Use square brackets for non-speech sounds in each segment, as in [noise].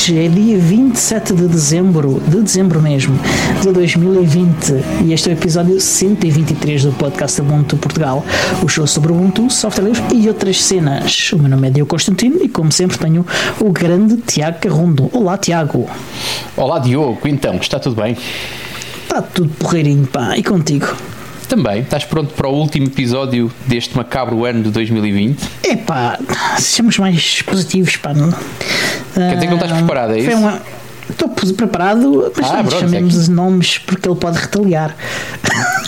Hoje é dia 27 de dezembro, de dezembro mesmo, de 2020, e este é o episódio 123 do podcast Ubuntu Portugal, o show sobre Ubuntu, software livre e outras cenas. O meu nome é Diogo Constantino e, como sempre, tenho o grande Tiago Carrondo. Olá, Tiago. Olá, Diogo. Então, está tudo bem? Está tudo porreirinho, pá. E contigo? Também. Estás pronto para o último episódio deste macabro ano de 2020? É pá, sejamos mais positivos, pá. Quer dizer que não estás preparado, é isso? Uma... Estou preparado, mas ah, não chamemos é que... os nomes porque ele pode retaliar. [laughs]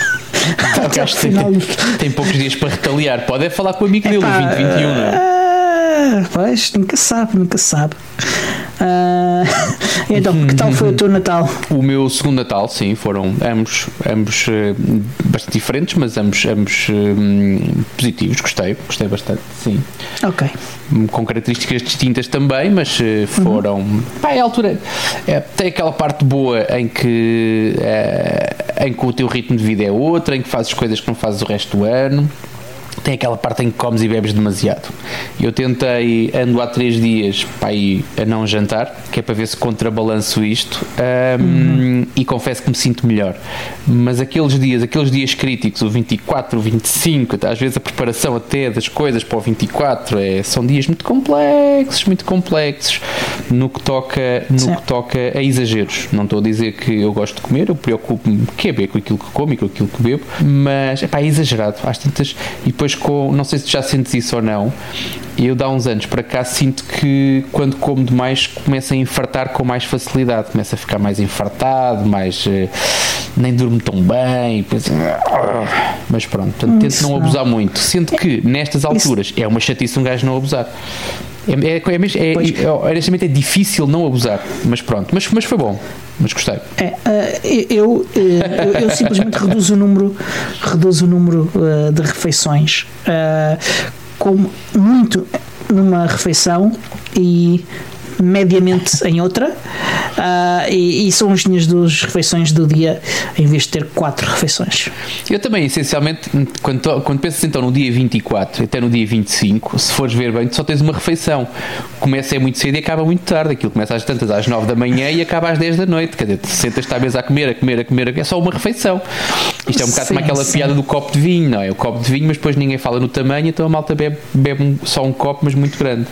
Ao final... tem, tem poucos dias para retaliar. Pode é falar com o amigo dele, o 2021, não é? Ah, pois, nunca sabe, nunca sabe. Uh, [laughs] então, que tal foi o teu Natal? O meu segundo Natal, sim, foram ambos, ambos uh, bastante diferentes, mas ambos, ambos uh, positivos. Gostei, gostei bastante, sim. Ok. Com características distintas também, mas foram. Uhum. Pá, é a altura. É, tem aquela parte boa em que, em que o teu ritmo de vida é outro, em que fazes coisas que não fazes o resto do ano tem aquela parte em que comes e bebes demasiado. Eu tentei, ando há três dias para ir a não jantar, que é para ver se contrabalanço isto, um, uhum. e confesso que me sinto melhor. Mas aqueles dias, aqueles dias críticos, o 24, o 25, às vezes a preparação até das coisas para o 24, é, são dias muito complexos, muito complexos, no que toca, no que toca a exageros. Não estou a dizer que eu gosto de comer, eu preocupo-me que é bem com aquilo que como e com aquilo que bebo, mas é exagerado, às tantas, e depois depois com, não sei se já sentes isso ou não, eu dá uns anos para cá sinto que quando como demais começo a infartar com mais facilidade, começo a ficar mais infartado, mais uh, nem durmo tão bem, depois, uh, mas pronto, portanto, tento não abusar muito. Sinto que nestas alturas é uma chatice um gajo não abusar. É, é, é, é, honestamente é difícil não abusar, mas pronto, mas, mas foi bom, mas gostei. É, uh, eu, eu, eu, simplesmente reduzo o número, reduzo o número uh, de refeições, uh, como muito numa refeição e mediamente em outra, uh, e, e, são as minhas duas refeições do dia, em vez de ter quatro refeições. Eu também, essencialmente, quando, quando pensas então no dia 24 até no dia 25, se fores ver bem, tu só tens uma refeição. Começa é muito cedo e acaba muito tarde. Aquilo começa às tantas, às 9 da manhã e acaba às 10 da noite. Quer dizer, tu sentas-te à mesa a comer, a comer, a comer, é só uma refeição. Isto é um bocado sim, como aquela sim. piada do copo de vinho, não é? O copo de vinho, mas depois ninguém fala no tamanho, então a malta bebe, bebe só um copo, mas muito grande.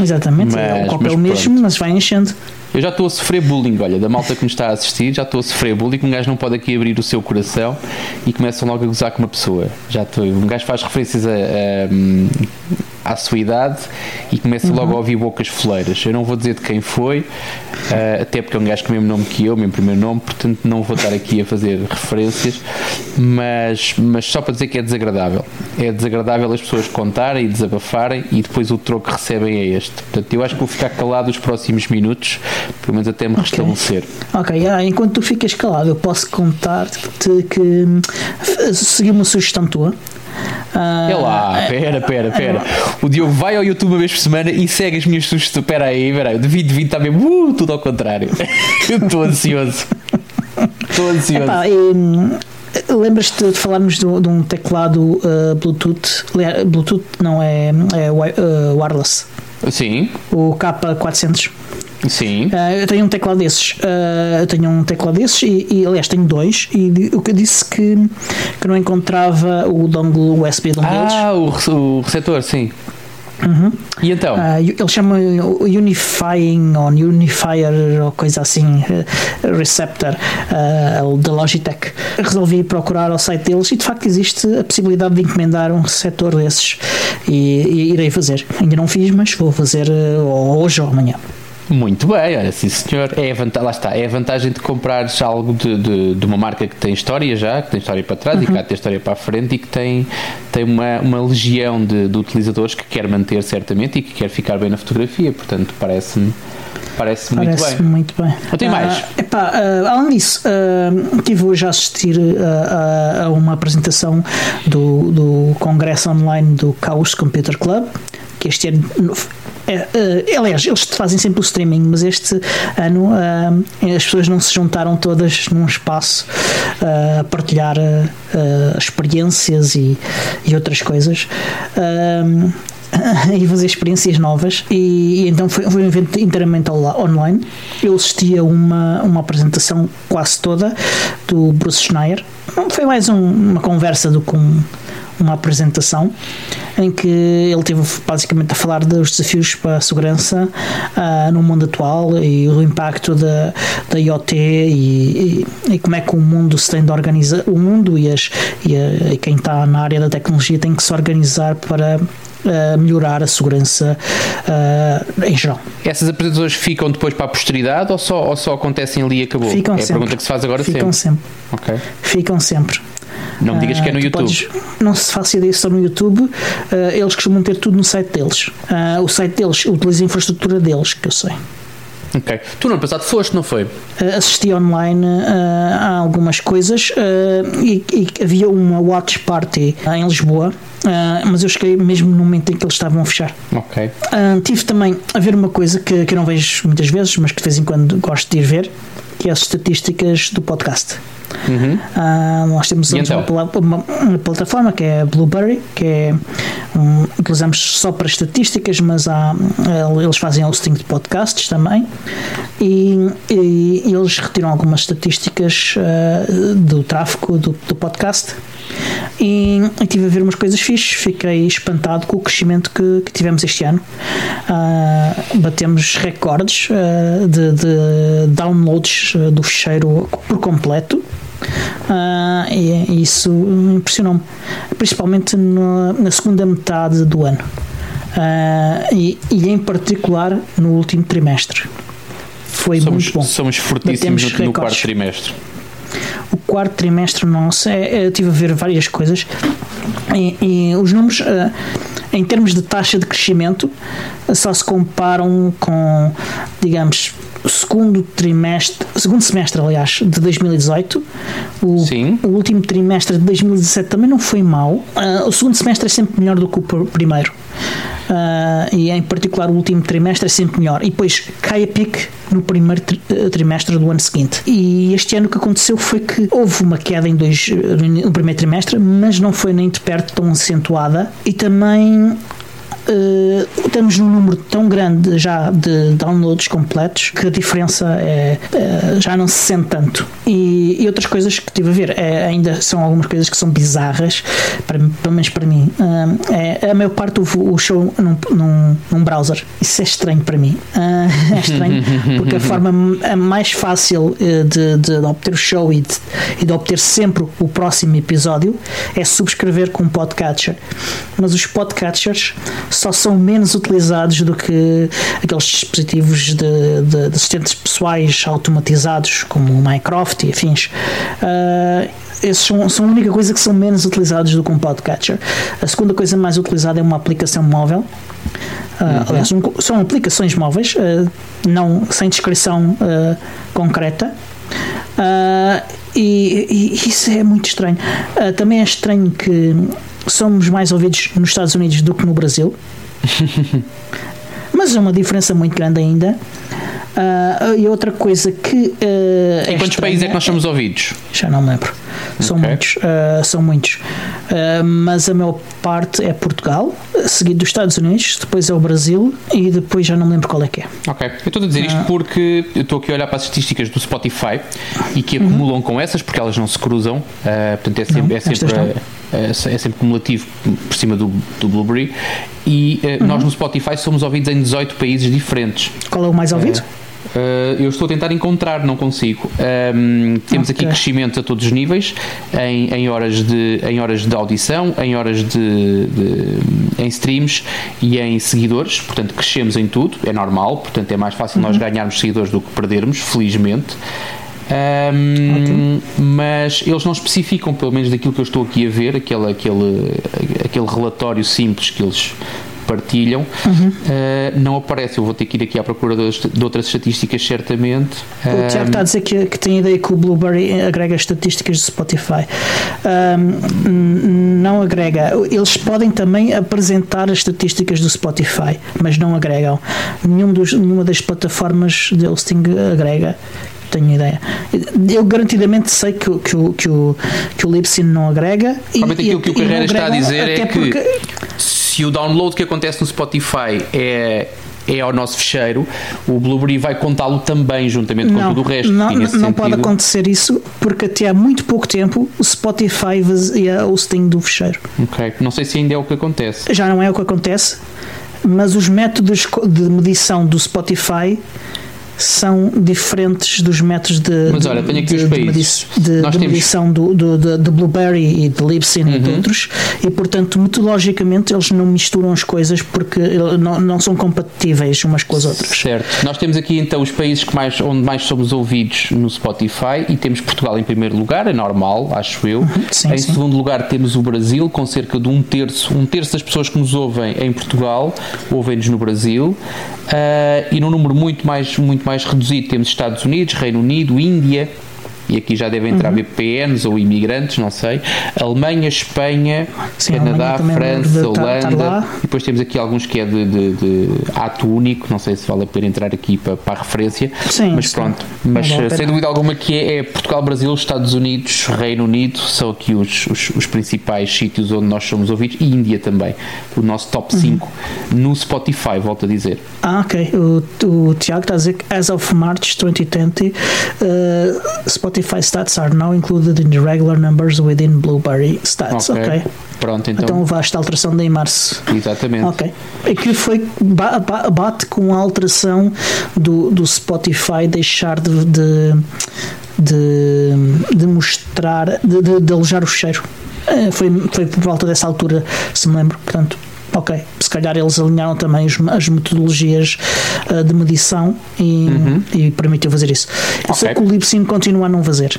Exatamente, mas, é, o copo é o mesmo mas vai enchendo. Eu já estou a sofrer bullying, olha, da malta que me está a assistir, já estou a sofrer bullying. Um gajo não pode aqui abrir o seu coração e começam logo a gozar com uma pessoa. Já estou, um gajo faz referências a, a, à sua idade e começa uhum. logo a ouvir bocas foleiras. Eu não vou dizer de quem foi, uh, até porque é um gajo com o mesmo nome que eu, o meu primeiro nome, portanto não vou estar aqui a fazer referências, mas, mas só para dizer que é desagradável. É desagradável as pessoas contarem e desabafarem e depois o troco que recebem é este. Portanto, eu acho que vou ficar calado os próximos minutos pelo menos até me okay. restabelecer. Ok, ah, enquanto tu ficas calado, eu posso contar-te que hum, segui uma sugestão tua. Uh, é lá, pera, pera, pera. O Diogo vai ao YouTube uma vez por semana e segue as minhas sugestões. Espera aí, espera aí. De 2020 está mesmo uh, tudo ao contrário. [laughs] Eu estou ansioso. Estou ansioso. Epá, hum, Lembras-te de falarmos de, de um teclado uh, Bluetooth? Bluetooth não é, é uh, wireless. Sim. O K400. Sim. Uh, eu tenho um teclado desses. Uh, eu tenho um teclado desses e, e, aliás, tenho dois. E o que eu disse que, que não encontrava o dongle USB de um deles. Ah, o, o receptor, sim. Uhum. E então? Uh, ele chama Unifying ou Unifier ou coisa assim, uh, Receptor, uh, da Logitech. Resolvi procurar ao site deles e de facto existe a possibilidade de encomendar um receptor desses e, e irei fazer. Ainda não fiz, mas vou fazer hoje ou amanhã. Muito bem, olha, sim senhor. É a vantagem, lá está, é a vantagem de comprares algo de, de, de, uma marca que tem história já, que tem história para trás uhum. e que tem história para a frente e que tem, tem uma, uma legião de, de utilizadores que quer manter certamente e que quer ficar bem na fotografia. Portanto, parece-me parece, parece muito bem. muito bem. Não tem uh, mais? Epá, uh, além disso, uh, estive hoje a assistir a, a uma apresentação do, do congresso online do Chaos Computer Club, que este ano é, uh, aliás, eles fazem sempre o streaming, mas este ano uh, as pessoas não se juntaram todas num espaço uh, a partilhar experiências e, e, outras coisas. [laughs] e fazer experiências novas. E, e então foi, foi, um evento inteiramente online. Eu assisti a uma, uma apresentação quase toda do Bruce Schneier. Foi mais um, uma conversa do que um, uma apresentação em que ele teve basicamente a falar dos desafios para a segurança uh, no mundo atual e o impacto da, da IoT e, e, e, como é que o mundo se tem de organizar, o mundo e, as, e, a, e quem está na área da tecnologia tem que se organizar para Uh, melhorar a segurança uh, em geral. Essas apresentações ficam depois para a posteridade ou só, ou só acontecem ali e acabou? Ficam é sempre. a pergunta que se faz agora ficam sempre. sempre. Okay. Ficam sempre. Não me digas que é no uh, YouTube. Podes, não se faça ideia se estão no YouTube. Uh, eles costumam ter tudo no site deles. Uh, o site deles utiliza a infraestrutura deles, que eu sei. Ok. Tu no ano passado foste, não foi? assisti online a algumas coisas e, e, havia uma watch party em Lisboa. Uh, mas eu cheguei mesmo no momento em que eles estavam a fechar. Ok. Uh, tive também a ver uma coisa que, que eu não vejo muitas vezes, mas que de vez em quando gosto de ir ver, que é as estatísticas do podcast. Uhum. Uh, nós temos então? uma, uma, uma, plataforma que é Blueberry, que é um, utilizamos só para estatísticas, mas há, eles fazem hosting de podcasts também e, e, e eles retiram algumas estatísticas uh, do tráfego do, do podcast e, e tive a ver umas coisas fixes, fiquei espantado com o crescimento que, que tivemos este ano. Uh, batemos recordes uh, de, de, downloads do fecheiro por completo. Uh, e isso impressionou-me, principalmente no, na segunda metade do ano uh, e, e, em particular no último trimestre. Foi somos, muito bom. Somos fortíssimos no, no quarto trimestre. O quarto trimestre nosso, é, é, eu estive a ver várias coisas e, e os números. Uh, em termos de taxa de crescimento, só se comparam com, digamos, segundo trimestre, segundo semestre, aliás, de 2018. O, Sim. o último trimestre de 2017 também não foi mau. Uh, o segundo semestre é sempre melhor do que o primeiro. Uh, e em particular o último trimestre é sempre melhor. E depois cai a pique no primeiro tri trimestre do ano seguinte. E este ano o que aconteceu foi que houve uma queda em dois, no primeiro trimestre, mas não foi nem de perto tão acentuada. E também uh, estamos num número tão grande já de downloads completos que a diferença é, uh, já não se sente tanto. E, e, outras coisas que tive a ver é, ainda são algumas coisas que são bizarras, para, pelo menos para mim. Uh, é, a maior parte o, o show num, num, num, browser. Isso é estranho para mim. [laughs] é estranho porque a forma mais fácil de, de, de obter o show e de, e de obter sempre o próximo episódio é subscrever com um podcatcher. Mas os podcatchers só são menos utilizados do que aqueles dispositivos de, de, de assistentes pessoais automatizados como o Minecraft e afins. Uh, esses são, são a única coisa que são menos utilizados do que um podcatcher. A segunda coisa mais utilizada é uma aplicação móvel. Uh. Aliás, um, são aplicações móveis, uh, não, sem descrição uh, concreta. E, e, isso é muito estranho. também é estranho que somos mais ouvidos nos Estados Unidos do que no Brasil. [laughs] Mas é uma diferença muito grande ainda. Uh, e outra coisa que. Uh, em é quantos países é que nós somos ouvidos? Já não me lembro. São okay. muitos. Uh, são muitos. mas a maior parte é Portugal, seguido dos Estados Unidos, depois é o Brasil e depois já não lembro qual é que é. Ok. Eu estou a dizer isto porque eu estou aqui a olhar para as estatísticas do Spotify e que acumulam uhum. com essas, porque elas não se cruzam. portanto, é sempre. Não, é sempre é, é sempre cumulativo por cima do, do Blueberry e uh, uhum. nós no Spotify somos ouvidos em 18 países diferentes. Qual é o mais ouvido? Uh, eu estou a tentar encontrar, não consigo. Um, temos okay. aqui crescimento a todos os níveis, em, em, horas, de, em horas de audição, em horas de, de, em streams e em seguidores. Portanto, crescemos em tudo, é normal. Portanto, é mais fácil uhum. nós ganharmos seguidores do que perdermos, felizmente. Um, mas eles não especificam, pelo menos daquilo que eu estou aqui a ver, aquele, aquele, aquele relatório simples que eles partilham, uhum. uh, não aparece. Eu vou ter que ir aqui à procura de, de outras estatísticas, certamente. O Tiago está a dizer que, que tem ideia que o Blueberry agrega estatísticas do Spotify. Um, não agrega. Eles podem também apresentar as estatísticas do Spotify, mas não agregam. Nenhum dos, nenhuma das plataformas de hosting agrega tenho ideia. Eu garantidamente sei que, que, o, que, o, que o Libsyn não agrega. Realmente aquilo que o Carreira está a dizer é que porque... se o download que acontece no Spotify é é ao nosso fecheiro, o Blueberry vai contá-lo também juntamente com tudo o resto. Não, não sentido... pode acontecer isso porque até há muito pouco tempo o Spotify fazia o hosting do fecheiro. Ok, não sei se ainda é o que acontece. Já não é o que acontece, mas os métodos de medição do Spotify são diferentes dos métodos de, Mas olha, tenho aqui de, os países. de, de medição do, do, de, de, Blueberry e de Libsyn uhum. e de uhum. outros, e portanto, metodologicamente, eles não misturam as coisas porque não, não são compatíveis umas com as outras. Certo. Nós temos aqui então os países que mais, onde mais somos ouvidos no Spotify e temos Portugal em primeiro lugar, é normal, acho eu. Uhum. Sim, em sim. segundo lugar temos o Brasil, com cerca de um terço, um terço das pessoas que nos ouvem em Portugal ouvem-nos no Brasil. Uh, e num número muito mais, muito mais reduzido. Temos Estados Unidos, Reino Unido, Índia, e aqui já devem entrar uhum. VPNs ou imigrantes, não sei. Alemanha, Espanha, Sim, Canadá, Alemanha França, Holanda. e depois temos aqui alguns que é de, de, de, ato único, não sei se vale a pena entrar aqui para, para a referência. Sim, mas pronto. Mas vale sem dúvida alguma que é, é, Portugal, Brasil, Estados Unidos, Reino Unido, são aqui os, os, os, principais sítios onde nós somos ouvidos, e Índia também. O nosso top 5 uhum. no Spotify, volto a dizer. Ah, ok. O, o Tiago está a dizer que as of March 2020, uh, Spotify Spotify stats are now included in the regular numbers within Blueberry stats. Ok. okay. Pronto, então. Então levaste a alteração de em março. Exatamente. Ok. Aqui foi. bate com a alteração do, do Spotify deixar de, de, de, de mostrar. de, de, de alojar o cheiro. Eh, foi, foi por volta dessa altura, se me lembro. Portanto, ok, se calhar eles alinharam também as metodologias uh, de medição e, uhum. e permitiu fazer isso. Eu okay. sei que o Libsyn continua a não fazer.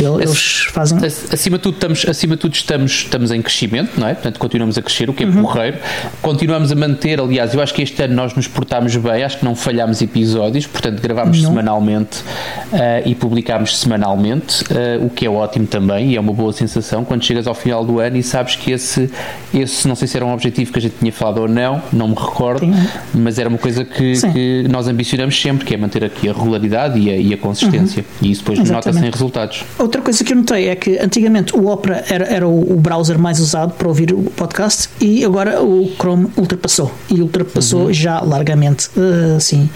Eles fazem. Acima de tudo, estamos, acima de tudo estamos, estamos em crescimento, não é? Portanto, continuamos a crescer, o que é uhum. porreiro. Continuamos a manter, aliás, eu acho que este ano nós nos portámos bem, acho que não falhámos episódios, portanto, gravámos não. semanalmente uh, e publicámos semanalmente, uh, o que é ótimo também e é uma boa sensação quando chegas ao final do ano e sabes que esse, esse não sei se era um objetivo que a gente tinha falado ou não, não me recordo, Sim. mas era uma coisa que, que, nós ambicionamos sempre, que é manter aqui a regularidade e a, e a consistência. Uhum. E isso depois nota-se em resultados. Outra coisa que eu notei é que antigamente o Opera era, era o, o, browser mais usado para ouvir o podcast e agora o Chrome ultrapassou. E ultrapassou uhum. já largamente, assim,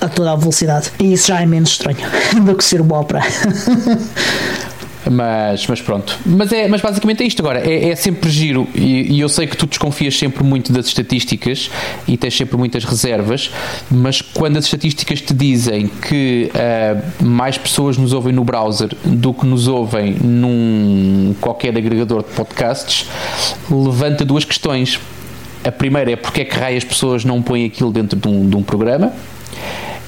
a toda a velocidade. E isso já é menos estranho [laughs] do que ser o Opera. [laughs] Mas, mas pronto. Mas, é, mas basicamente é isto agora. É, é sempre giro. E, e, eu sei que tu desconfias sempre muito das estatísticas e tens sempre muitas reservas. Mas quando as estatísticas te dizem que uh, mais pessoas nos ouvem no browser do que nos ouvem num qualquer agregador de podcasts, levanta duas questões. A primeira é porque é que raio as pessoas não põem aquilo dentro de um, de um programa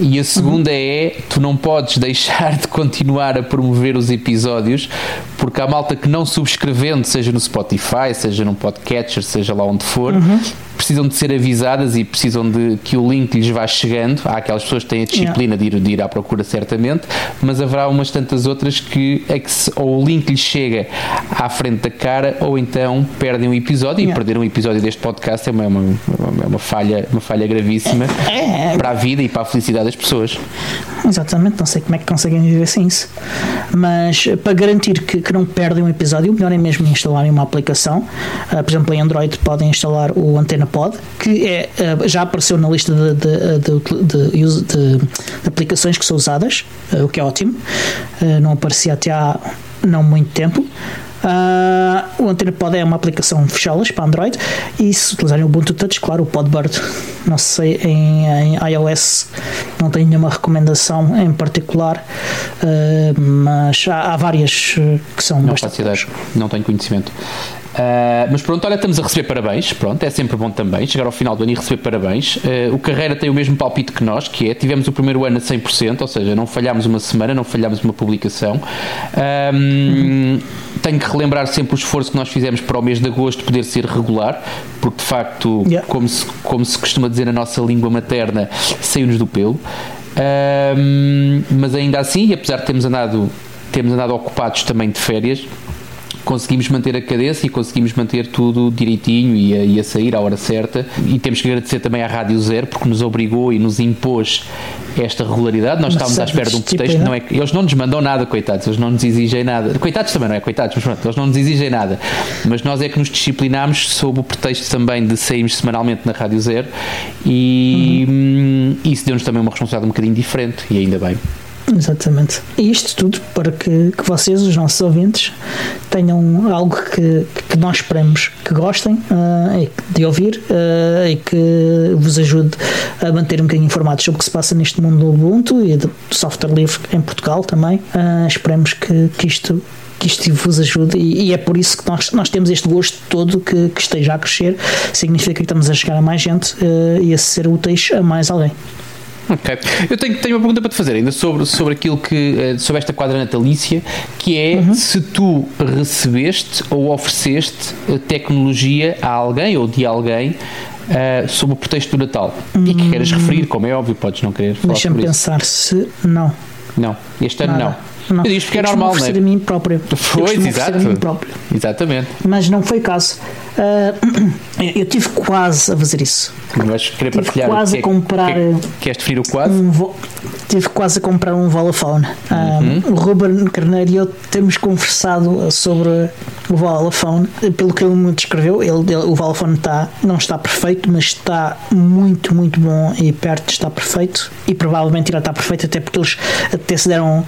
e a segunda é: tu não podes deixar de continuar a promover os episódios, porque há malta que não subscrevendo, seja no Spotify, seja num podcatcher, seja lá onde for, uhum precisam de ser avisadas e precisam de que o link lhes vá chegando. Há aquelas pessoas que têm a disciplina de, ir, de ir à procura, certamente, mas haverá umas tantas outras que, é que se, ou o link lhes chega à frente da cara ou então perdem um episódio e perder um episódio deste podcast é uma, uma, uma, uma falha, uma falha gravíssima é, é, para a vida e para a felicidade das pessoas. Exatamente, não sei como é que conseguem viver sem isso. Mas para garantir que, que não perdem um episódio, o melhor é mesmo instalarem uma aplicação. Uh, por exemplo, em Android podem instalar o Antena Pod, que é, uh, já apareceu na lista de, de, de, de, aplicações que são usadas, uh, o que é ótimo. não aparecia até há não muito tempo. O AntenaPod é uma aplicação fechadas para Android e se utilizarem o Ubuntu Touch, claro, o Podbird, não sei, em, em iOS não tenho nenhuma recomendação em particular, uh, mas há, há, várias que são não bastante Não tenho conhecimento. Uh, mas pronto, olha, estamos a receber parabéns. Pronto, é sempre bom também chegar ao final do ano e receber parabéns. Uh, o Carreira tem o mesmo palpite que nós, que é tivemos o primeiro ano a 100%, ou seja, não falhámos uma semana, não falhámos uma publicação. Um, Tenho que relembrar sempre o esforço que nós fizemos para o mês de agosto poder ser regular, porque de facto, yeah. como, se, como se costuma dizer na nossa língua materna, saiu-nos do pelo. Um, mas ainda assim, apesar de termos andado, termos andado ocupados também de férias, conseguimos manter a cadência e conseguimos manter tudo direitinho e a, e a sair à hora certa. E temos que agradecer também à Rádio Zero porque nos obrigou e nos impôs esta regularidade. Nós estávamos à espera de um pretexto. Não é, eles não nos mandam nada, coitados, eles não nos exigem nada. Coitados também, não é? Coitados, mas pronto, eles não nos exigem nada. Mas nós é que nos disciplinámos sob o pretexto também de sairmos semanalmente na Rádio Zero e uhum. isso deu-nos também uma responsabilidade um bocadinho diferente e ainda bem. Exatamente. E isto tudo para que, que vocês, os nossos ouvintes, tenham algo que, que nós esperamos que gostem uh, de ouvir uh, e que vos ajude a manter um bocadinho informados sobre o que se passa neste mundo do Ubuntu e do software livre em Portugal também. Uh, esperemos que, que isto que isto vos ajude e, e, é por isso que nós, nós temos este gosto todo que, que esteja a crescer significa que estamos a chegar a mais gente uh, e a ser úteis a mais alguém Ok. Eu tenho, tenho uma pergunta para te fazer ainda sobre, sobre aquilo que. Eh, sobre esta quadra natalícia, que é uhum. se tu recebeste ou ofereceste eh, tecnologia a alguém ou de alguém uh, sob o pretexto do Natal. Uhum. E que queres referir, como é óbvio, podes não querer falar Deixa-me pensar se. Não. Não, este ano Nada. não. Não. Eu disse que é normal, não é? a mim próprio. Pois, exato. A mim próprio. Exatamente. Mas não foi o caso. Uh, eu tive quase a fazer isso. Mas querer tive partilhar quase a é comprar. Que, queres definir o quase? Um vo, tive quase a comprar um Vodafone. Uhum. o Ruben Carneiro e eu temos conversado sobre o Vodafone. Pelo que ele me descreveu, ele, ele, o Vodafone está, não está perfeito, mas está muito, muito bom e perto de estar perfeito. E provavelmente irá estar perfeito, até porque eles até se deram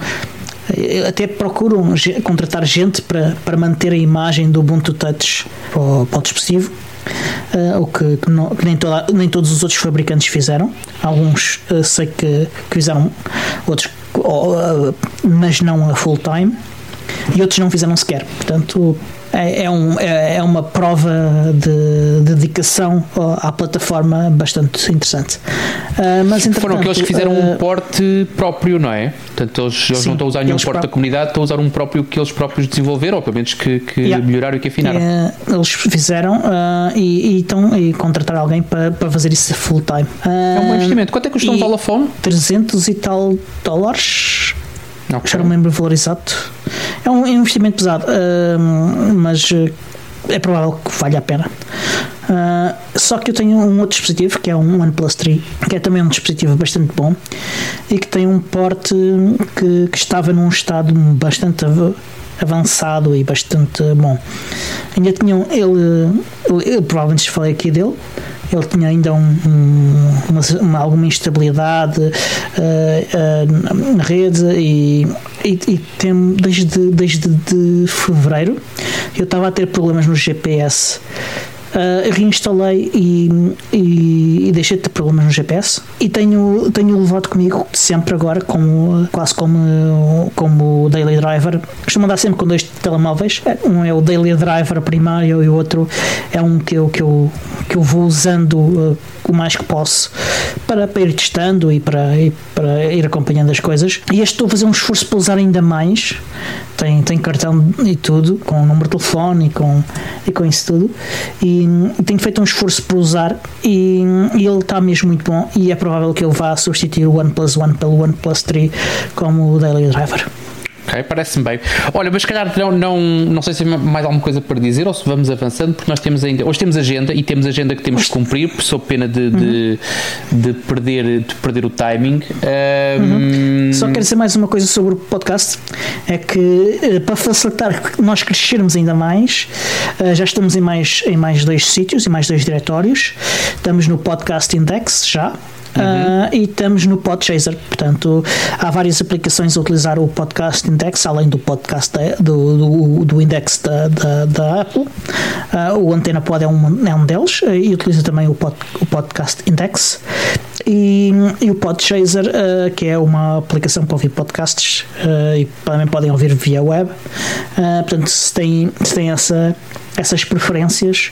até procuram contratar gente para, para manter a imagem do Ubuntu Touch para o dispositivo. Uh, o que, que, não, que, nem, toda, nem todos os outros fabricantes fizeram. Alguns uh, sei que, que, fizeram, outros, uh, mas não a full time, e outros não fizeram sequer. Portanto, é, é, um, é, é, uma prova de, dedicação à plataforma bastante interessante. Uh, mas, Foram aqueles que fizeram uh, um porte próprio, não é? Portanto, eles, eles sim, não estão a usar nenhum porte da comunidade, estão a usar um próprio que eles próprios desenvolveram, ou pelo menos que, que yeah. melhoraram e que afinaram. Uh, eles fizeram e, e, estão, e contratar alguém para, para fazer isso full time. é um bom investimento. Quanto é que custa um Vodafone? 300 e tal dólares. Okay. Já não lembro o valor exato. É um investimento pesado, uh, mas é provável que valha a pena. Uh, só que eu tenho um outro dispositivo que é um OnePlus 3, que é também um dispositivo bastante bom e que tem um porte que, que estava num estado bastante avançado e bastante bom. Ainda tinham ele, ele, provavelmente falei aqui dele, ele tinha ainda um, um, uma, uma, alguma instabilidade uh, uh, na rede e, e, e, tem, desde, desde de fevereiro eu estava a ter problemas no GPS Uh, reinstalei e, e, e, deixei de ter problemas no GPS e tenho, tenho levado comigo sempre agora, como, quase como, como Daily Driver. Costumo andar sempre com dois telemóveis. Um é o Daily Driver primário e o outro é um que eu, que eu, que eu vou usando uh, o mais que posso para, para ir testando e para, e para ir acompanhando as coisas. E este estou a fazer um esforço para usar ainda mais. Tem, tem cartão e tudo, com o número de telefone e com, e com isso tudo. E, tenho feito um esforço para usar e, e ele está mesmo muito bom. E é provável que ele vá substituir o OnePlus One pelo OnePlus 3 como o Daily Driver. Ok, parece-me bem. Olha, mas se calhar não, não, não sei se tem mais alguma coisa para dizer ou se vamos avançando, porque nós temos ainda. Hoje temos agenda e temos agenda que temos que cumprir, sob pena de, de, uhum. de, perder, de perder o timing. Um... Uhum. Só quero dizer mais uma coisa sobre o podcast: é que eh, para facilitar nós crescermos ainda mais, eh, já estamos em mais, em mais dois sítios, em mais dois diretórios. Estamos no Podcast Index já, Uh, e estamos no Podchaser. Portanto, há várias aplicações a utilizar o Podcast Index, além do podcast do, do, do, index da, da, da Apple. Uh, o Antena Pod é um, é um deles uh, e utiliza também o, pod, o Podcast Index. E, e o Podchaser, que é uma aplicação para ouvir podcasts e também podem ouvir via web. portanto, se têm, se têm essa, essas preferências,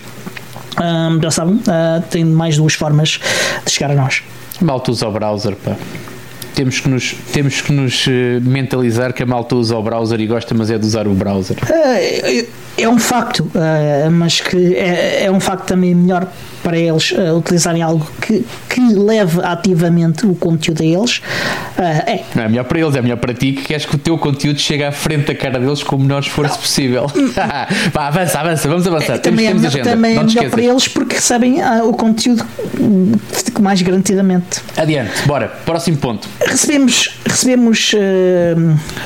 um, já sabem, uh, tem mais duas formas de chegar a nós. Malta usa o browser, pá. Temos que, nos, temos que nos eh, mentalizar que a malta usa o browser e gosta, mas é de usar o browser. Uh, eu, é um facto, uh, mas que é, é, um facto também melhor para eles uh, utilizarem algo que, que leve ativamente o conteúdo a eles. Uh, é. Não é melhor para eles, é melhor para ti que queres que o teu conteúdo chegue à frente da cara deles com o menor esforço possível. [laughs] [laughs] Vá, avança, avança, vamos avançar. É, também temos, é, melhor, também é melhor para eles porque recebem o conteúdo mais garantidamente. Adiante, bora, próximo ponto. Recebemos, recebemos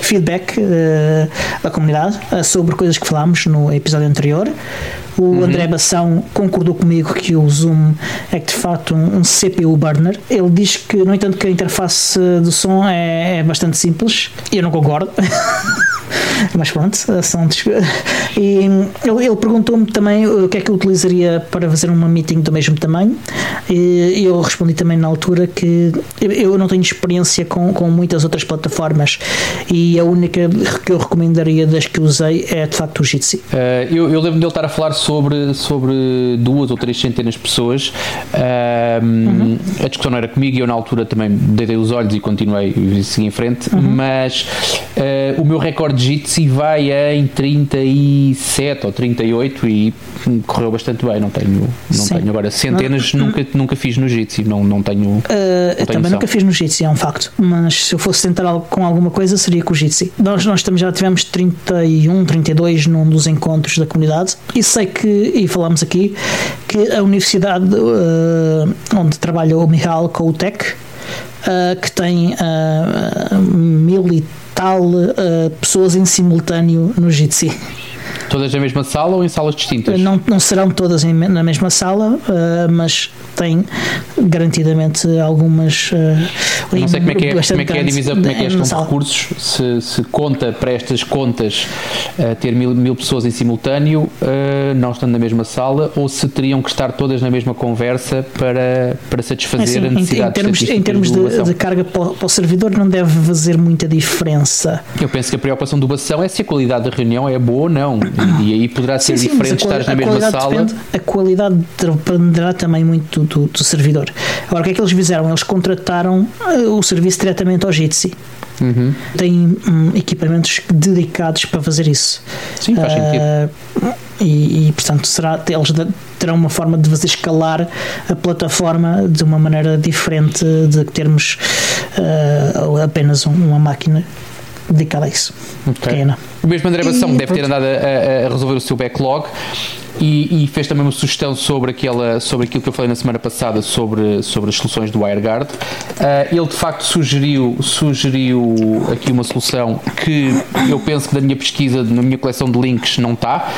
feedback da comunidade sobre coisas que falámos no episódio anterior. O uhum. André Bação concordou comigo que o Zoom é de facto um, um, CPU burner. Ele diz que, no entanto, que a interface do som é, é bastante simples. Eu não concordo. [laughs] mas pronto, são e ele, perguntou-me também o que é que eu utilizaria para fazer uma meeting do mesmo tamanho e eu respondi também na altura que eu não tenho experiência com, com muitas outras plataformas e a única que eu recomendaria das que usei é de facto o Jitsi. Uh, eu, eu lembro dele estar a falar sobre, sobre duas ou três centenas de pessoas uh, uhum. a discussão não era comigo e eu na altura também dei os olhos e continuei e segui em frente, uhum. mas uh, o meu recorde de Jitsi vai em 37 ou 38 e correu bastante bem, não tenho, não tenho agora centenas, não. nunca, nunca fiz no Jitsi, não, não tenho. Uh, não tenho também nunca fiz no Jitsi, é um facto, mas se eu fosse tentar com alguma coisa seria com o Jitsi. Nós, nós também já tivemos 31, 32 num dos encontros da comunidade e sei que, e falamos aqui, que a universidade uh, onde trabalha o Michal Koutek, uh, que tem uh, mil e tal uh, pessoas em simultâneo no Jitsi. Todas na mesma sala ou em salas distintas? Não, não serão todas em, na mesma sala, uh, mas tem garantidamente algumas. Uh, não sei como é que é, como é, que é a divisão, como é que é a gestão de recursos, se, se conta para estas contas uh, ter mil, mil pessoas em simultâneo, não estando na mesma sala, ou se teriam que estar todas na mesma conversa para, para satisfazer é assim, a necessidade em, em termos, em termos de, de, carga para o, para o, servidor, não deve fazer muita diferença. Eu penso que a preocupação do Bação é se a qualidade da reunião é boa ou não. E, aí poderá ser sim, diferente estar na mesma sala. Depende, a qualidade dependerá também muito do, do, servidor. Agora, o que é que eles fizeram? Eles contrataram uh, o serviço diretamente ao Jitsi. Uhum. Tem um, equipamentos dedicados para fazer isso. Sim, faz uh, sentido. E, e, portanto será, eles terão uma forma de fazer escalar a plataforma de uma maneira diferente de termos uh, apenas uma máquina dedicada a isso. Okay. Pequena. O mesmo André Bação deve ter andado a, a, resolver o seu backlog e, e, fez também uma sugestão sobre, aquela, sobre aquilo que eu falei na semana passada sobre, sobre as soluções do WireGuard. Uh, ele de facto sugeriu, sugeriu aqui uma solução que eu penso que da minha pesquisa, na minha coleção de links, não está,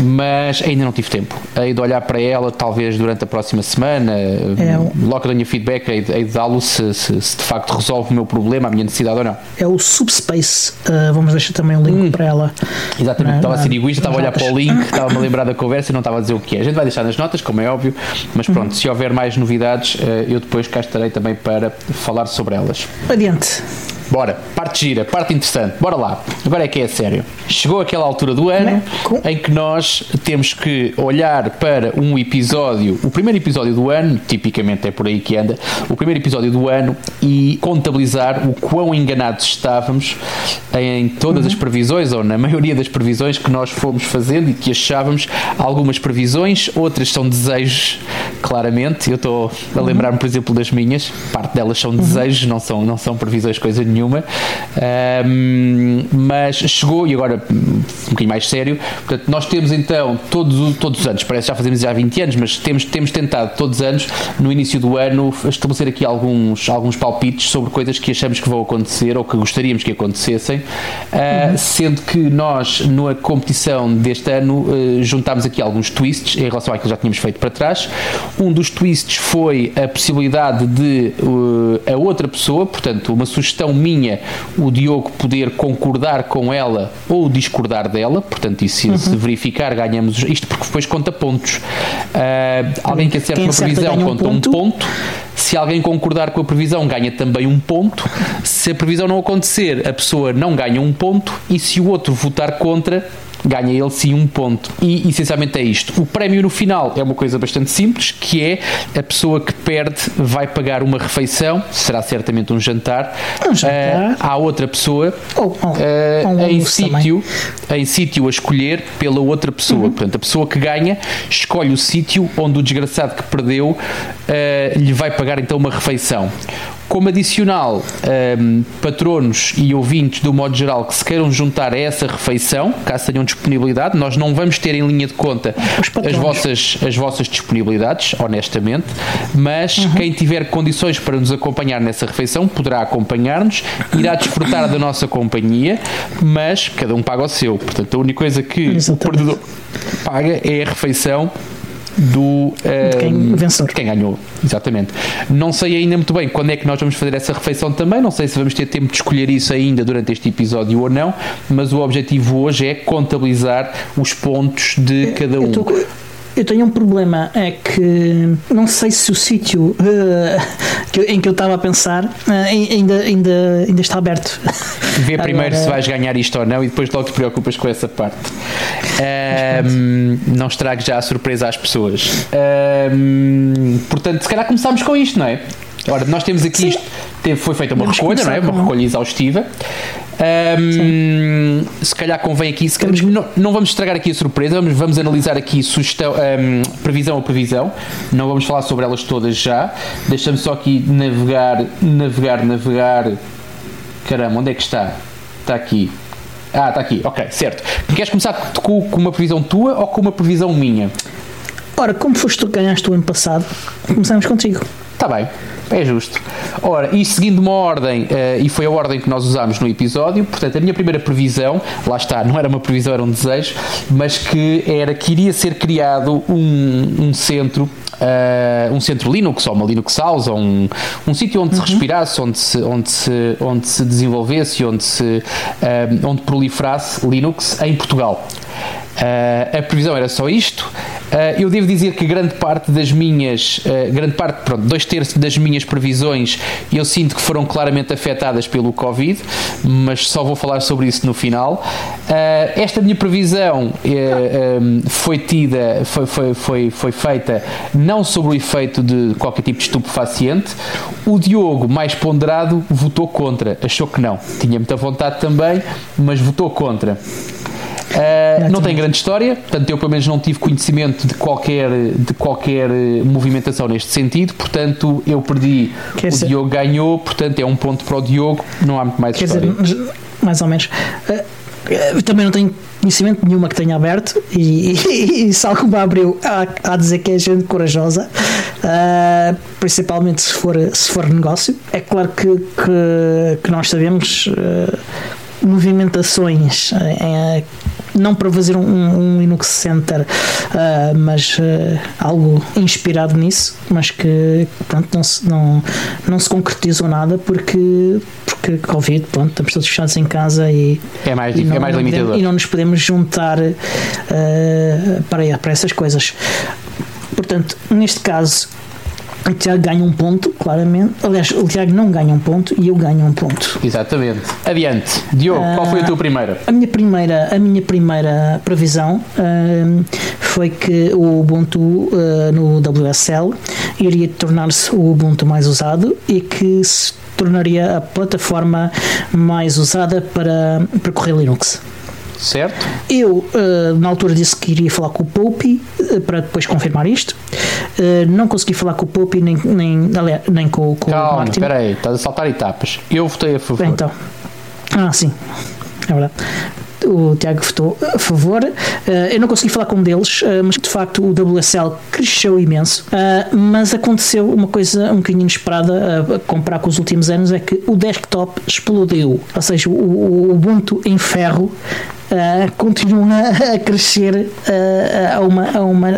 mas ainda não tive tempo. Hei de olhar para ela talvez durante a próxima semana, é o... logo que tenha feedback, hei de, de dá-lo se, se, se, de facto resolve o meu problema, a minha necessidade ou não. É o Subspace, uh, vamos deixar também um link hum. para ela. Exatamente, estava a ser egoísta, estava a olhar para o link, estava-me a lembrar da conversa conversa e não estava a dizer o que é. A gente vai deixar nas notas, como é óbvio, mas pronto, uhum. se houver mais novidades, eh, eu depois cá estarei também para falar sobre elas. Adiante. Bora, parte gira, parte interessante, bora lá. Agora é que é sério. Chegou aquela altura do ano em que nós temos que olhar para um episódio, o primeiro episódio do ano, tipicamente é por aí que anda, o primeiro episódio do ano e contabilizar o quão enganados estávamos em todas uhum. as previsões, ou na maioria das previsões que nós fomos fazendo e que achávamos algumas previsões, outras são desejos, claramente. Eu estou a lembrar-me, por exemplo, das minhas, parte delas são desejos, não são, não são previsões, coisa nenhuma nenhuma, um, mas chegou, e agora um bocadinho mais sério, portanto, nós temos então todos, todos os anos, parece que já fazemos já há 20 anos, mas temos, temos tentado todos os anos, no início do ano, estabelecer aqui alguns, alguns palpites sobre coisas que achamos que vão acontecer ou que gostaríamos que acontecessem, uh, uhum. sendo que nós, na competição deste ano, uh, juntámos aqui alguns twists em relação àquilo que já tínhamos feito para trás. Um dos twists foi a possibilidade de uh, a outra pessoa, portanto, uma sugestão minha minha o Diogo poder concordar com ela ou discordar dela, portanto, isso uhum. se verificar, ganhamos isto porque depois conta pontos. Uh, alguém que acerta uma previsão um conta ponto. um ponto. Se alguém concordar com a previsão, ganha também um ponto. Se a previsão não acontecer, a pessoa não ganha um ponto. E se o outro votar contra, ganha ele sim um ponto. E essencialmente é isto. O prémio no final é uma coisa bastante simples, que é a pessoa que perde vai pagar uma refeição, será certamente um jantar, um jantar. Uh, à outra pessoa ou, ou, uh, um em sítio em sítio a escolher pela outra pessoa. Uhum. Portanto, a pessoa que ganha escolhe o sítio onde o desgraçado que perdeu uh, lhe vai pagar então uma refeição. Como adicional, um, ehm, patronos e ouvintes, do modo geral, que se queiram juntar a essa refeição, caso tenham disponibilidade, nós não vamos ter em linha de conta as vossas, as vossas disponibilidades, honestamente, mas uhum. quem tiver condições para nos acompanhar nessa refeição poderá acompanhar-nos, irá desfrutar da nossa companhia, mas cada um paga o seu. Portanto, a única coisa que Exatamente. o perdedor paga é a refeição do um, de quem venceu. quem ganhou, exatamente. Não sei ainda muito bem quando é que nós vamos fazer essa refeição também, não sei se vamos ter tempo de escolher isso ainda durante este episódio ou não, mas o objetivo hoje é contabilizar os pontos de cada um. Eu tenho um problema, é que não sei se o sítio uh, em que eu estava a pensar uh, ainda, ainda, ainda está aberto. Vê [laughs] primeiro Agora... se vais ganhar isto ou não e depois logo te preocupas com essa parte. Um, [laughs] não estrague já a surpresa às pessoas. Um, portanto, se calhar começamos com isto, não é? Ora, nós temos aqui Sim. isto, foi feita uma recolha, não é? Uma recolha exaustiva. Um, se calhar convém aqui, se calhar, não, não, vamos estragar aqui a surpresa, vamos, vamos analisar aqui sugestão, um, previsão a previsão, não vamos falar sobre elas todas já. Deixa-me só aqui navegar, navegar, navegar. Caramba, onde é que está? Está aqui. Ah, está aqui, ok, certo. Queres começar com, com uma previsão tua ou com uma previsão minha? Ora, como foste tu que ganhaste o ano passado, começamos contigo. Está bem. É justo. Ora, e seguindo uma ordem, uh, e foi a ordem que nós usámos no episódio, portanto, a minha primeira previsão, lá está, não era uma previsão, era um desejo, mas que era que iria ser criado um, um centro Uh, um centro Linux ou uma Linux House ou um, um sítio onde uhum. se respirasse, onde se, onde se, onde se desenvolvesse, onde se uh, onde proliferasse Linux em Portugal. Uh, a previsão era só isto. Uh, eu devo dizer que grande parte das minhas, uh, grande parte, pronto, dois terços das minhas previsões eu sinto que foram claramente afetadas pelo Covid, mas só vou falar sobre isso no final. esta minha previsão um, foi tida, foi, foi, foi, foi feita não sobre o efeito de qualquer tipo de estupefaciente. O Diogo, mais ponderado, votou contra, achou que não. Tinha muita vontade também, mas votou contra. Uh, não tem grande história, portanto eu pelo menos não tive conhecimento de qualquer, de qualquer movimentação neste sentido, portanto eu perdi, Quer o. Diogo ganhou, portanto é um ponto para o Diogo, não há muito mais Quer história. Dizer, mais ou menos. Uh, também não tenho conhecimento nenhuma que tenha aberto e, [laughs] e, e se alguma abriu há, há a dizer que é gente corajosa uh, principalmente se for, se for negócio é claro que, que, que nós sabemos uh, movimentações não para fazer um, um Linux Center, uh, mas uh, algo inspirado nisso, mas que pronto, não, se, não, não se concretizou nada porque, porque Covid, pronto, estamos todos fechados em casa e é mais, e não, é mais limitador. E não nos podemos juntar uh, para, para essas coisas. Portanto, neste caso, o Tiago ganha um ponto, claramente. Aliás, o Tiago não ganha um ponto e eu ganho um ponto. Exatamente. Adiante. Diogo, uh, qual foi a tua primeira? A minha primeira, a minha primeira previsão uh, foi que o Ubuntu uh, no WSL iria tornar-se o Ubuntu mais usado e que se tornaria a plataforma mais usada para, para correr Linux. Certo. Eu, uh, na altura, disse que iria falar com o Pope uh, para depois confirmar isto. Uh, não consegui falar com o Pope nem, nem, nem com, com Calma, o Martin. espera aí, estás a saltar etapas. Eu votei a favor. Bem, então. Ah, sim. É verdade o Tiago votou a favor. eu não consegui falar com um deles, mas de facto o WSL cresceu imenso. mas aconteceu uma coisa um bocadinho inesperada a comparar com os últimos anos: é que o desktop explodiu. Ou seja, o, o Ubuntu em ferro uh, continua a crescer uh, a, uma, a uma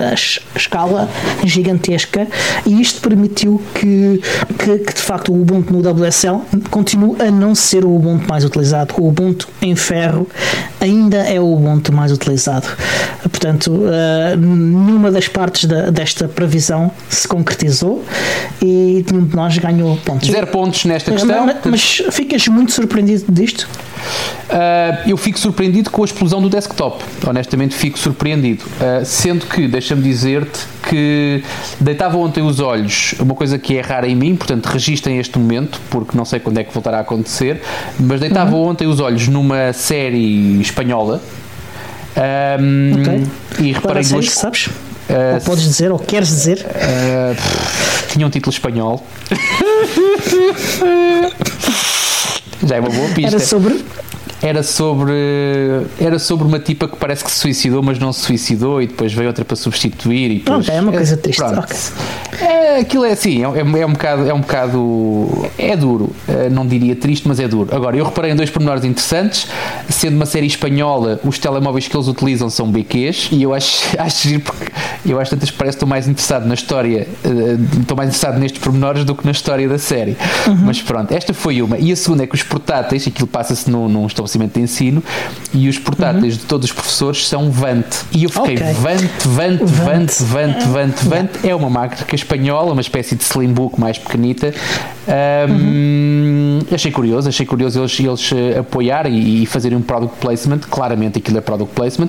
escala gigantesca e isto permitiu que, que, que, de facto o Ubuntu no WSL continue a não ser o Ubuntu mais utilizado. O Ubuntu em ferro ainda é o Ubuntu mais utilizado. Portanto, uh, nenhuma das partes da, desta previsão se concretizou e nenhum de nós ganhou pontos. Zero pontos nesta questão. Mas, mas ficas muito surpreendido disto? Uh, eu fico surpreendido com a explosão do desktop. Honestamente, fico surpreendido. Uh, sendo que, deixa-me dizer-te que deitava ontem os olhos, uma coisa que é rara em mim, portanto, registrem este momento, porque não sei quando é que voltará a acontecer, mas deitava uhum. ontem os olhos numa série espanhola. Um, okay. E reparei duas. Sabes? Uh, ou podes dizer, ou queres dizer? Uh, tinha um título espanhol. [laughs] Já é uma boa pista. Era sobre era sobre era sobre uma tipa que parece que se suicidou, mas não se suicidou e depois veio outra para substituir e depois, é uma coisa triste. Okay. É, aquilo é assim, é, é, é, um bocado, é um bocado é duro, eh, não diria triste, mas é duro. Agora, eu reparei em dois pormenores interessantes, sendo uma série espanhola, os telemóveis que eles utilizam são BQs e eu acho, [laughs] acho giro porque eu acho que parece que estou mais interessado na história, eh, estou mais interessado nestes pormenores do que na história da série. Uhum. Mas pronto, esta foi uma. E a segunda é que os portáteis, aquilo passa-se num, num estabelecimento estabelecimento de ensino e os portáteis uhum. de todos os professores são Vant. E eu fiquei okay. Vant, Vant, Vant, Vant, Vant, Vant. É uma marca espanhola, uma espécie de slimbook mais pequenita. Um, uhum. Achei curioso, achei curioso eles, eles eh, apoiarem e, e fazerem um product placement, claramente aquilo é product placement,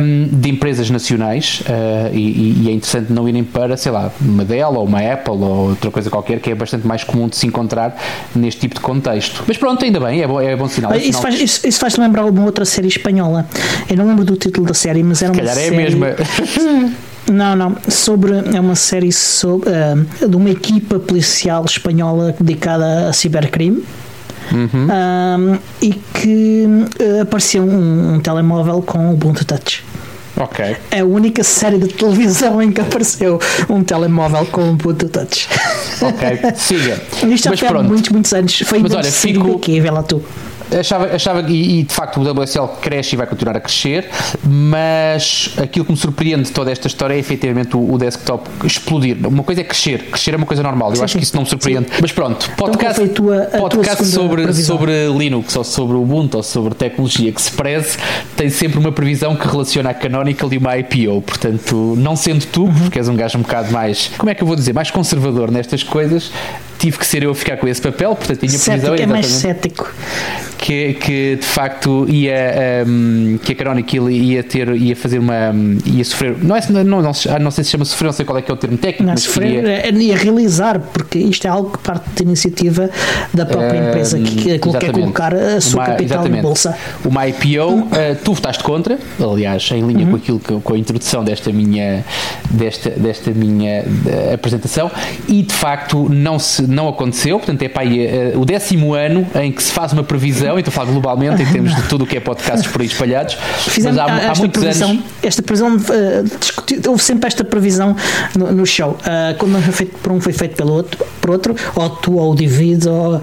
um, de empresas nacionais uh, e, e, é interessante não irem para, sei lá, uma Dell ou uma Apple ou outra coisa qualquer, que é bastante mais comum de se encontrar neste tipo de contexto. Mas pronto, ainda bem, é bom, é bom sinal. É isso faz, isso, isso faz-me lembrar uma outra série espanhola. Eu não lembro do título da série, mas era Se uma série. é a mesma. [laughs] Não, não. Sobre, é uma série sobre, uh, de uma equipa policial espanhola dedicada a cibercrime. Uhum. Um, e que uh, apareceu um, um, telemóvel com o Ubuntu Touch. Ok. É a única série de televisão em que apareceu um telemóvel com o Ubuntu Touch. Ok, siga. [laughs] Isto já foi há muitos, muitos anos. Foi Mas olha, fico... aqui, vê lá tu achava, achava e, e, de facto o WSL cresce e vai continuar a crescer, mas aquilo que me surpreende de toda esta história é efetivamente o, o desktop explodir. Uma coisa é crescer, crescer é uma coisa normal, eu sim, acho que isso não me surpreende. Sim. Mas pronto, então, podcast, então, tua, podcast sobre, sobre Linux ou sobre Ubuntu ou sobre tecnologia que se preze, tem sempre uma previsão que relaciona a Canonical e uma IPO. Portanto, não sendo tu, uhum. porque és um gajo um bocado mais, como é que eu vou dizer, mais conservador nestas coisas, tive que ser eu a ficar com esse papel, portanto tinha previsão. Cético, é mais cético que, que de facto ia um, que a Chronicle ia ter ia fazer uma ia sofrer não, é, não, não, não sei se chama sofrer não sei qual é que é o termo técnico não, mas sofrer queria... É, ia realizar porque isto é algo que parte da iniciativa da própria hum, empresa que, que quer colocar a sua uma, capital exatamente. na bolsa uma IPO uh, tu votaste contra aliás em linha uhum. com aquilo que, com a introdução desta minha desta, desta minha uh, apresentação e de facto não se não aconteceu portanto é para aí, uh, o décimo ano em que se faz uma previsão então estou a falar globalmente em termos de tudo o que é podcasts por aí espalhados. Fizemos, mas há, há muitos previsão, anos. Esta previsão, uh, houve sempre esta previsão no, no show. Uh, quando não foi feito por um, foi feito pelo outro, por outro, ou tu ou o David, ou uh,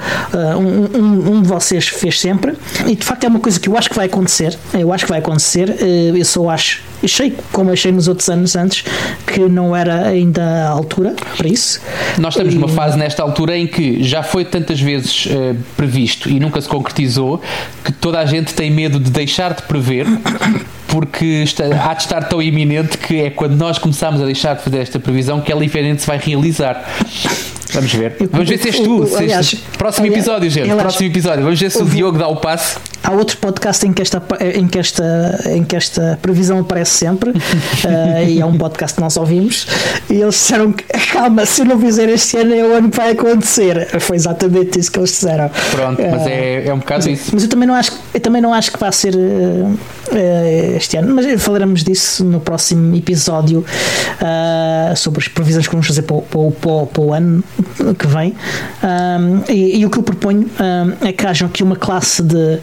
um, um, um, de vocês fez sempre. E de facto é uma coisa que eu acho que vai acontecer. Eu acho que vai acontecer. Eu só acho, achei, como achei nos outros anos antes, que não era ainda a altura para isso. Nós estamos e, numa fase nesta altura em que já foi tantas vezes uh, previsto e nunca se concretizou que toda a gente tem medo de deixar de prever porque está, há de estar tão iminente que é quando nós começamos a deixar de fazer esta previsão que ela eventualmente se vai realizar. Vamos ver. Vamos ver se és tu. Se aliás, próximo aliás, episódio, gente. Aliás, próximo episódio. Vamos ver se o Diogo dá o passo. Há outro podcast em que esta, em que esta, em que esta previsão aparece sempre. uh, [laughs] e é um podcast que nós ouvimos. E eles disseram que, [laughs] calma, se não fizer este ano, é o ano que vai acontecer. Foi exatamente isso que eles disseram. Pronto, uh, mas é, é um bocado mas, isso. Mas eu também não acho, eu também não acho que vai ser uh, este ano. Mas falaremos disso no próximo episódio sobre as previsões que vamos fazer para, para, para, para o ano que vem. Um, e, e, o que eu proponho um, é que haja aqui uma classe de,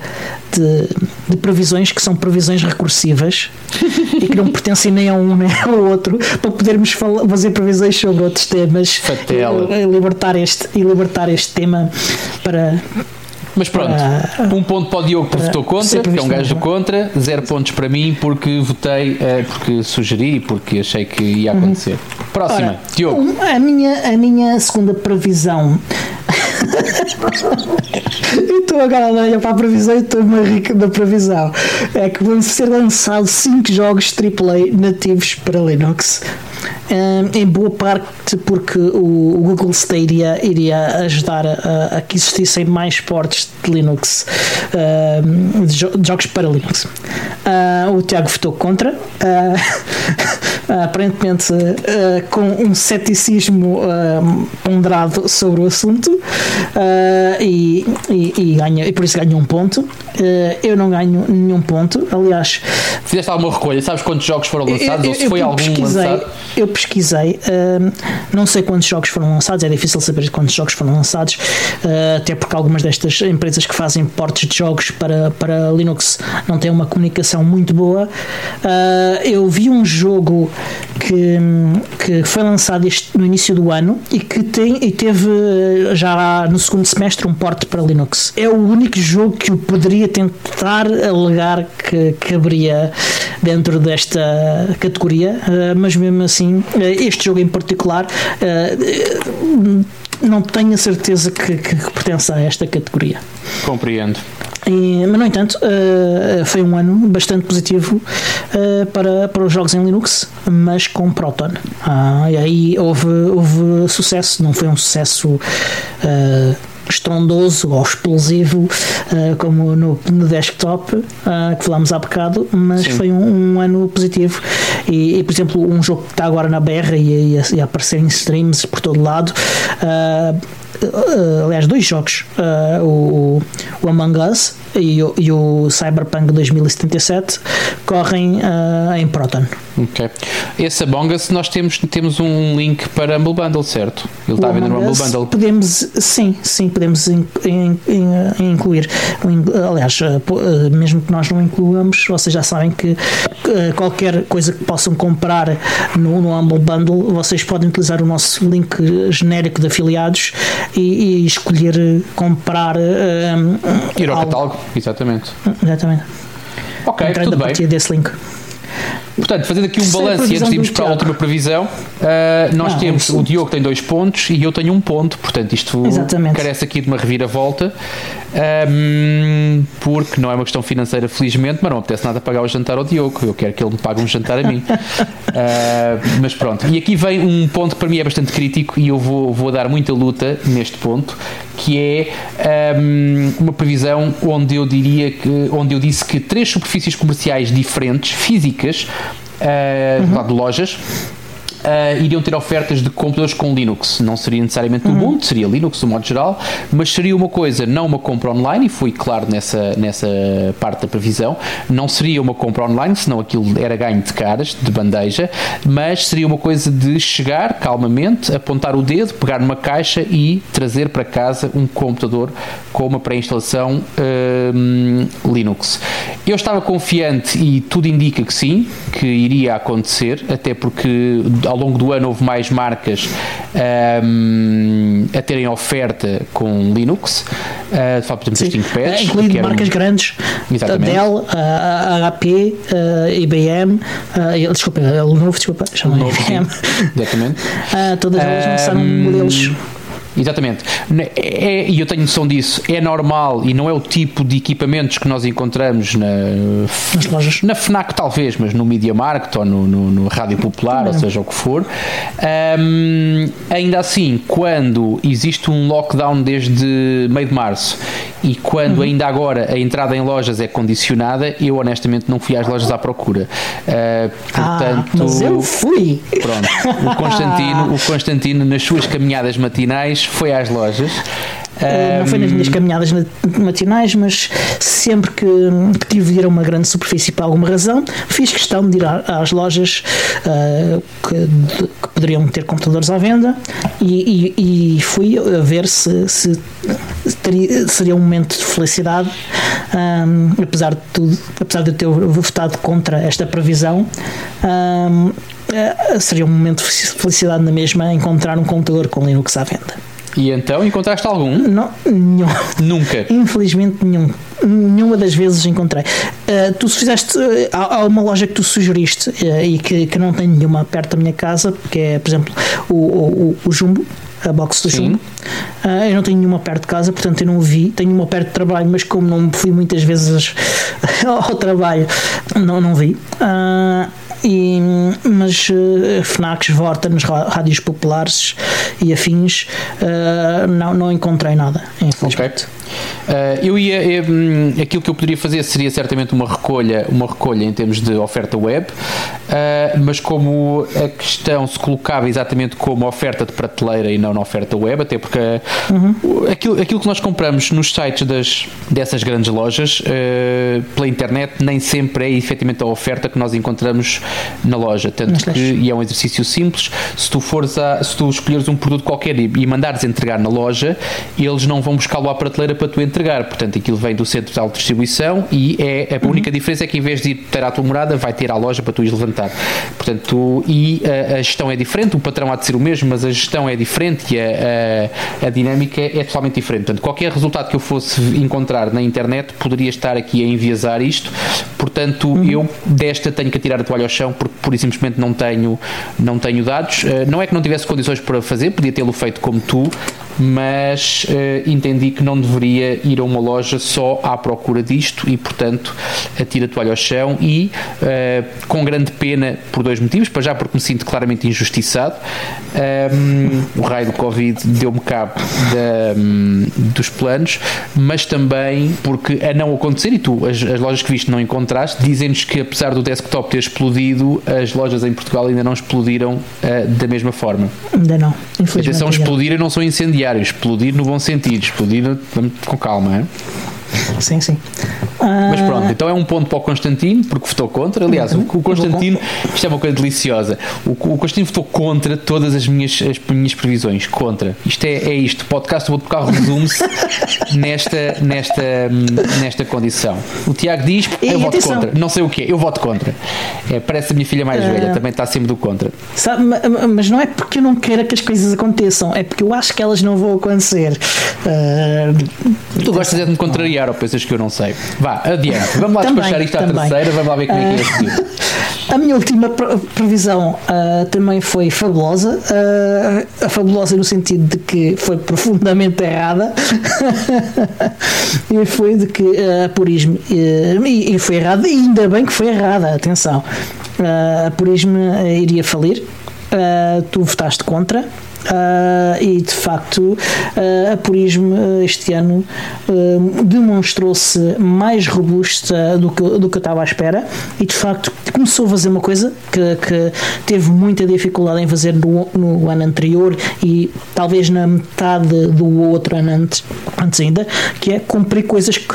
de, de, previsões que são previsões recursivas [laughs] e que não pertencem nem a um nem ao outro para podermos falar, fazer previsões sobre outros temas e, e, libertar este, e libertar este tema para mas pronto, uh, um ponto para o Diogo porque votou contra, que é um gajo contra, zero pontos para mim porque votei, uh, porque sugeri, porque achei que ia acontecer. Uhum. Próxima, Ora, Diogo. A minha, a minha segunda previsão. [laughs] eu estou agora a olhar para a previsão e estou-me rica da previsão. É que vão ser lançados 5 jogos AAA nativos para Linux. Em boa parte porque o, o Google Stadia iria ajudar a, a, que existissem mais portes de Linux, de, jo de, jogos para Linux. Uh, o Tiago votou contra, [laughs] aparentemente com um ceticismo ponderado sobre o assunto e, e, e, ganha, e por isso ganha um ponto. eu não ganho nenhum ponto, aliás. Fizeste alguma recolha? Sabes quantos jogos foram lançados? Eu, eu, ou se foi algum lançado? Eu pesquisei, não sei quantos jogos foram lançados, é difícil saber quantos jogos foram lançados, uh, até porque algumas destas empresas que fazem portes de jogos para, para Linux não têm uma comunicação muito boa. Uh, eu vi um jogo que, que foi lançado este, no início do ano e que tem, e teve eh, já no segundo semestre um porte para Linux. É o único jogo que eu poderia tentar alegar que caberia dentro desta categoria, uh, mas mesmo assim, este jogo em particular não tenho a certeza que, que, que pertence a esta categoria. Compreendo. E, mas, no entanto, uh, foi um ano bastante positivo uh, para, para os jogos em Linux, mas com Proton. Ah, e aí houve, houve sucesso, não foi um sucesso. Uh, estrondoso ou explosivo uh, como no, no desktop uh, que falámos há bocado, mas Sim. foi um, um, ano positivo e, e, por exemplo um jogo que está agora na berra e, e, a, e a aparecer em streams por todo lado uh, aliás dois jogos o, o Among Us e o, e o Cyberpunk 2077 correm uh, em Proton. Ok. Esse Among Us nós temos, temos um link para Humble Bundle, certo? Ele está a vender no Humble Bundle. Podemos, sim, sim, podemos in, in, in, incluir. Aliás, uh, uh, mesmo que nós não incluamos, vocês já sabem que qualquer coisa que possam comprar no, no Humble Bundle, vocês podem utilizar o nosso link genérico de afiliados e, e escolher comprar. Ir ao catálogo Exatamente. Exatamente. Ok, Entrando tudo a partir bem. desse link. Portanto, fazendo aqui um balanço e antes de irmos para a última previsão, uh, nós ah, temos o Diogo tem dois pontos e eu tenho um ponto, portanto, isto Exatamente. carece aqui de uma reviravolta, um, porque não é uma questão financeira, felizmente, mas não apetece nada pagar o jantar ao Diogo. Eu quero que ele me pague um jantar a mim. uh, [laughs] mas pronto, e aqui vem um ponto que para mim é bastante crítico e eu vou, vou dar muita luta neste ponto, que é um, uma previsão onde eu diria que onde eu disse que três superfícies comerciais diferentes, físicas, uh, uhum. de lojas, uh, iriam ter ofertas de computadores com Linux. Não seria necessariamente uhum. Ubuntu, seria Linux, no modo geral, mas seria uma coisa, não uma compra online, e fui claro nessa, nessa parte da previsão, não seria uma compra online, senão aquilo era ganho de caras, de bandeja, mas seria uma coisa de chegar calmamente, apontar o dedo, pegar numa caixa e trazer para casa um computador com uma pré-instalação uh, Linux. Eu estava confiante e tudo indica que sim, que iria acontecer, até porque ao longo do ano houve mais marcas um, a terem oferta com Linux, uh, só por exemplo os ThinkPads. Incluindo marcas um, grandes, exatamente. Dell, a HP, a IBM, uh, desculpa, Lenovo, desculpa, chama IBM. Exatamente. Uh, [laughs] todas elas lançaram um, modelos Exatamente. É, e eu tenho noção disso. É normal e não é o tipo de equipamentos que nós encontramos na, Nas lojas. na FNAC, talvez, mas no Media Market ou no, no, no Rádio Popular, ou seja o que for. Um, ainda assim, quando existe um lockdown desde meio de março e quando uhum. ainda agora a entrada em lojas é condicionada, eu honestamente não fui às lojas à procura. Uh, portanto, ah, mas eu fui. Pronto, o Constantino, o Constantino nas suas caminhadas matinais foi às lojas. Uh, não foi nas minhas caminhadas matinais, mas sempre que, que tive de ir a uma grande superfície por alguma razão, fiz questão de ir às lojas uh, que, que, poderiam ter computadores à venda e, e, e fui a ver se, se teria, seria um momento de felicidade, um, apesar de tudo, apesar de eu ter votado contra esta previsão. Um, eh, seria um momento de felicidade na mesma encontrar um computador com Linux à venda. E então encontraste algum? Não, nenhum. Nunca. Infelizmente nenhum. Nenhuma das vezes encontrei. Uh, tu fizeste. Uh, há, há, uma loja que tu sugeriste uh, e que, que não tem nenhuma perto da minha casa, que é, por exemplo, o, o, o Jumbo a box do Jumbo. Uh, eu não tenho nenhuma perto de casa, portanto eu não vi. Tenho uma perto de trabalho, mas como não fui muitas vezes [laughs] ao trabalho, não, não vi. Uh, e, mas uh, FNACs, Vortens, rádios populares e afins, uh, não, não encontrei nada, infelizmente. Okay. Uh, eu ia, eu, hum, aquilo que eu poderia fazer seria certamente uma recolha, uma recolha em termos de oferta web, uh, mas como a questão se colocava exatamente como oferta de prateleira e não na oferta web, até porque uhum. aquilo, aquilo que nós compramos nos sites das, dessas grandes lojas pela internet nem sempre é efetivamente a oferta que nós encontramos na loja, tanto que e é um exercício simples, se tu fores a, se tu escolheres um produto qualquer e, e mandares entregar na loja, eles não vão buscá-lo à prateleira para tu entregar. Portanto, aquilo vem do centro de autodistribuição e é, a única uhum. diferença é que em vez de ir ter à tua morada, vai ter à loja para tu ires levantar. Portanto, tu, e a, a, gestão é diferente, o patrão há de ser o mesmo, mas a gestão é diferente e a, a, a dinâmica é totalmente diferente. Portanto, qualquer resultado que eu fosse encontrar na internet poderia estar aqui a enviesar isto. Portanto, uhum. eu desta tenho que tirar a toalha ao chão porque, por simplesmente, não tenho, não tenho dados. Uh, não é que não tivesse condições para fazer, podia tê-lo feito como tu, mas uh, entendi que não deveria ir a uma loja só à procura disto e, portanto, atira a toalha ao chão e, uh, com grande pena, por dois motivos. Para já, porque me sinto claramente injustiçado. Um, o raio do Covid deu-me cabo da, um, dos planos, mas também porque, a não acontecer, e tu, as, as lojas que viste não encontraste, dizem-nos que, apesar do desktop ter explodido, as lojas em Portugal ainda não explodiram uh, da mesma forma. Ainda não, infelizmente. Atenção, explodir não são incendiários, explodir no bom sentido, explodir com calma. Hein? Sim, sim. Mas pronto, então é um ponto para o Constantino, porque votou contra. Aliás, o, o Constantino, isto é uma coisa deliciosa. O, o Constantino votou contra todas as minhas, as minhas previsões. Contra. Isto é, é isto. O podcast do outro carro resume-se [laughs] nesta, nesta, nesta condição. O Tiago diz: Eu voto atenção. contra. Não sei o que é, eu voto contra. É, parece a minha filha mais uh, velha, também está sempre do contra. Sabe, mas não é porque eu não queira que as coisas aconteçam, é porque eu acho que elas não vão acontecer. Uh, tu gostas de me contrariar ou pensas que eu não sei? Vá, Vá, adiante. Vamos lá também, despachar isto à também. terceira, vamos lá ver como é que é este A minha última previsão uh, também foi fabulosa. Uh, a fabulosa no sentido de que foi profundamente errada. [laughs] e foi de que uh, a Purismo. E, e, foi errada, e ainda bem que foi errada, atenção. a Purismo iria falir. tu votaste contra. Uh, e de facto uh, a Purismo uh, este ano demonstrou-se mais robusta do que, do que eu estava à espera e de facto começou a fazer uma coisa que, que teve muita dificuldade em fazer no, no, ano anterior e talvez na metade do outro ano antes, antes ainda, que é cumprir coisas que,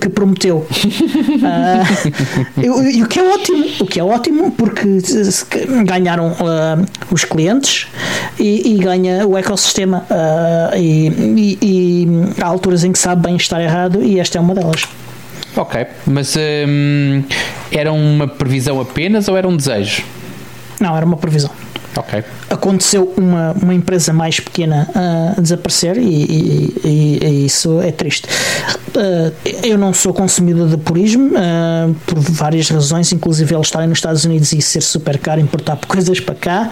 que prometeu. [laughs] e o que é ótimo, o que é ótimo porque ganharam os clientes e, e ganha o ecossistema uh, e, e, e, há alturas em que sabe bem estar errado e esta é uma delas. Ok, mas um, era uma previsão apenas ou era um desejo? Não, era uma previsão. Okay. Aconteceu uma, uma empresa mais pequena a desaparecer e, e, e, isso é triste. Uh, eu não sou consumidor de purismo uh, por várias razões, inclusive eles estarem nos Estados Unidos e ser super caro importar [laughs] coisas para cá,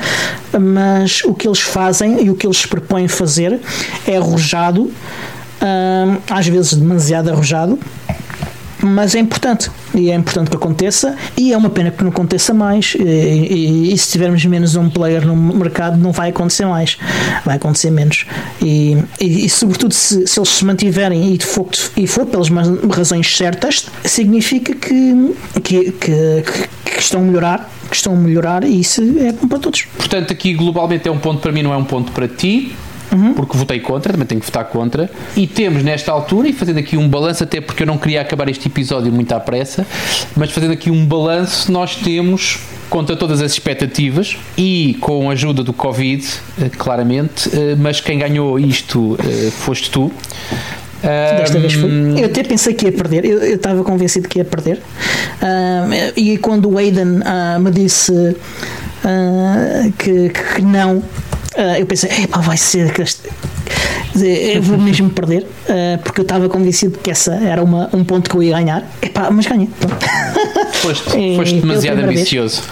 mas o que eles fazem e o que eles propõem fazer é arrojado, uh, às vezes demasiado arrojado mas é importante. E é importante que aconteça e é uma pena que não aconteça mais e, e, e, se tivermos menos um player no mercado não vai acontecer mais. Vai acontecer menos. E, e, e sobretudo se, se, eles se mantiverem e for, e for pelas razões certas significa que, que, que, que estão a melhorar que estão a melhorar e isso é bom para todos. Portanto aqui globalmente é um ponto para mim não é um ponto para ti uhum. porque votei contra, também tenho que votar contra. E temos nesta altura, e fazendo aqui um balanço, até porque eu não queria acabar este episódio muito à pressa, mas fazendo aqui um balanço, nós temos contra todas as expectativas e com a ajuda do Covid, eh, claramente, eh, mas quem ganhou isto eh, foste tu. Desta vez foi. Eu até pensei que ia perder, eu, eu estava convencido que ia perder. Uh, e quando o Aiden uh, me disse uh, que, que, não, Uh, eu pensei, epá, vai ser eu vou [laughs] mesmo perder uh, porque eu estava convencido que essa era uma, um ponto que eu ia ganhar. Epá, mas ganhei foste, [laughs] foste demasiado ambicioso.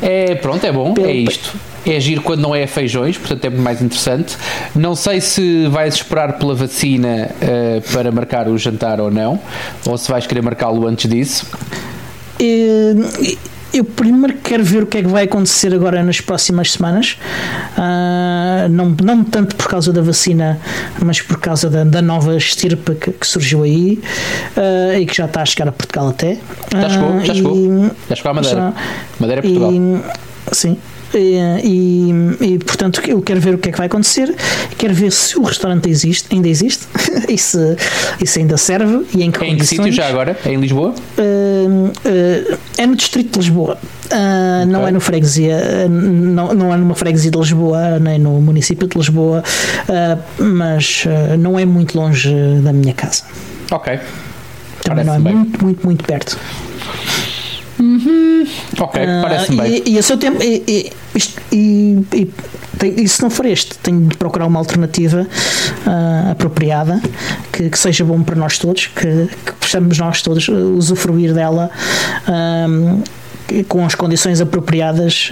É, pronto, é bom, Pelo é isto. É agir quando não é feijões, portanto é mais interessante. Não sei se vais esperar pela vacina uh, para marcar o jantar ou não, ou se vais querer marcá-lo antes disso. Uh, eu primeiro quero ver o que é que vai acontecer agora nas próximas semanas. Uh, não, não tanto por causa da vacina, mas por causa da, da nova estirpe que, que surgiu aí uh, e que já está a chegar a Portugal até. Já chegou, já chegou. Já chegou à Madeira. Já, Madeira é Portugal. E, sim. E, e, e, portanto eu quero ver o que é que vai acontecer quero ver se o restaurante existe ainda existe [laughs] e se, e se ainda serve e em que em que sítio já agora? É em Lisboa? Uh, uh, é no distrito de Lisboa Uh, okay. Não é no freguesia, não, não é numa freguesia de Lisboa, nem no município de Lisboa, mas não é muito longe da minha casa. Ok. Também Parece não é bem. muito, muito, muito perto. Uhum. Ok, uh, parece bem. E, e a seu tempo, e, e, isto, e, e, tem, e, se não for este, tenho de procurar uma alternativa uh, apropriada que, que, seja bom para nós todos, que, que possamos nós todos usufruir dela uh, com as condições apropriadas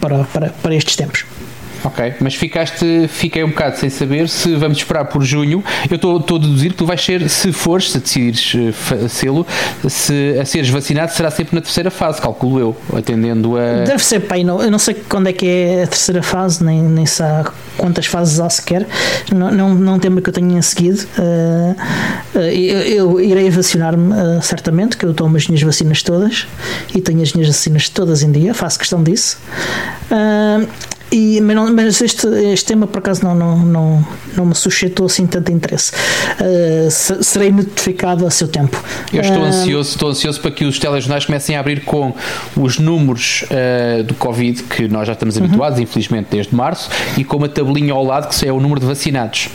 para, para, para estes tempos. Ok, mas ficaste, fiquei um bocado sem saber se vamos esperar por junho. Eu estou a deduzir que tu vais ser, se fores, se decidires uh, sê-lo, se a seres vacinado, será sempre na terceira fase, calculo eu, atendendo a. Deve ser, pai, não, eu não sei quando é que é a terceira fase, nem, nem sei quantas fases há sequer. Não, não, não tema que eu tenha seguido. Uh, uh, eu, eu, irei vacinar-me uh, certamente, que eu tomo as minhas vacinas todas e tenho as minhas vacinas todas em dia, faço questão disso. E, mas, não, mas este, este tema por acaso não, não, não, não me suscitou assim tanto interesse. Uh, serei notificado a seu tempo. Eu estou uh, ansioso, estou ansioso para que os telejornais comecem a abrir com os números uh, do Covid, que nós já estamos uhum. habituados, infelizmente, desde março, e com uma tabelinha ao lado que é o número de vacinados.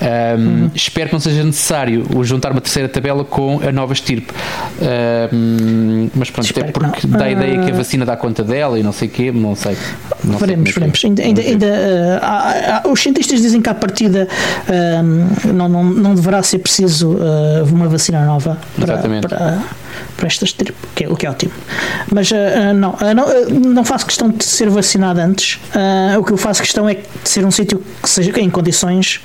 Um, uhum. Espero que não seja necessário juntar uma terceira tabela com a nova estirpe. Um, mas pronto, Espero até porque dá a ideia que a vacina dá conta dela e não sei o quê, não sei. Não veremos, sei é Ainda, ainda, ainda uh, há, há, os cientistas dizem que à partida uh, não, não, não deverá ser preciso uh, uma vacina nova para, para, para estas que é, o que é ótimo. Mas não, não, não faço questão de ser vacinado antes. o que eu faço questão é de ser um sítio que seja em condições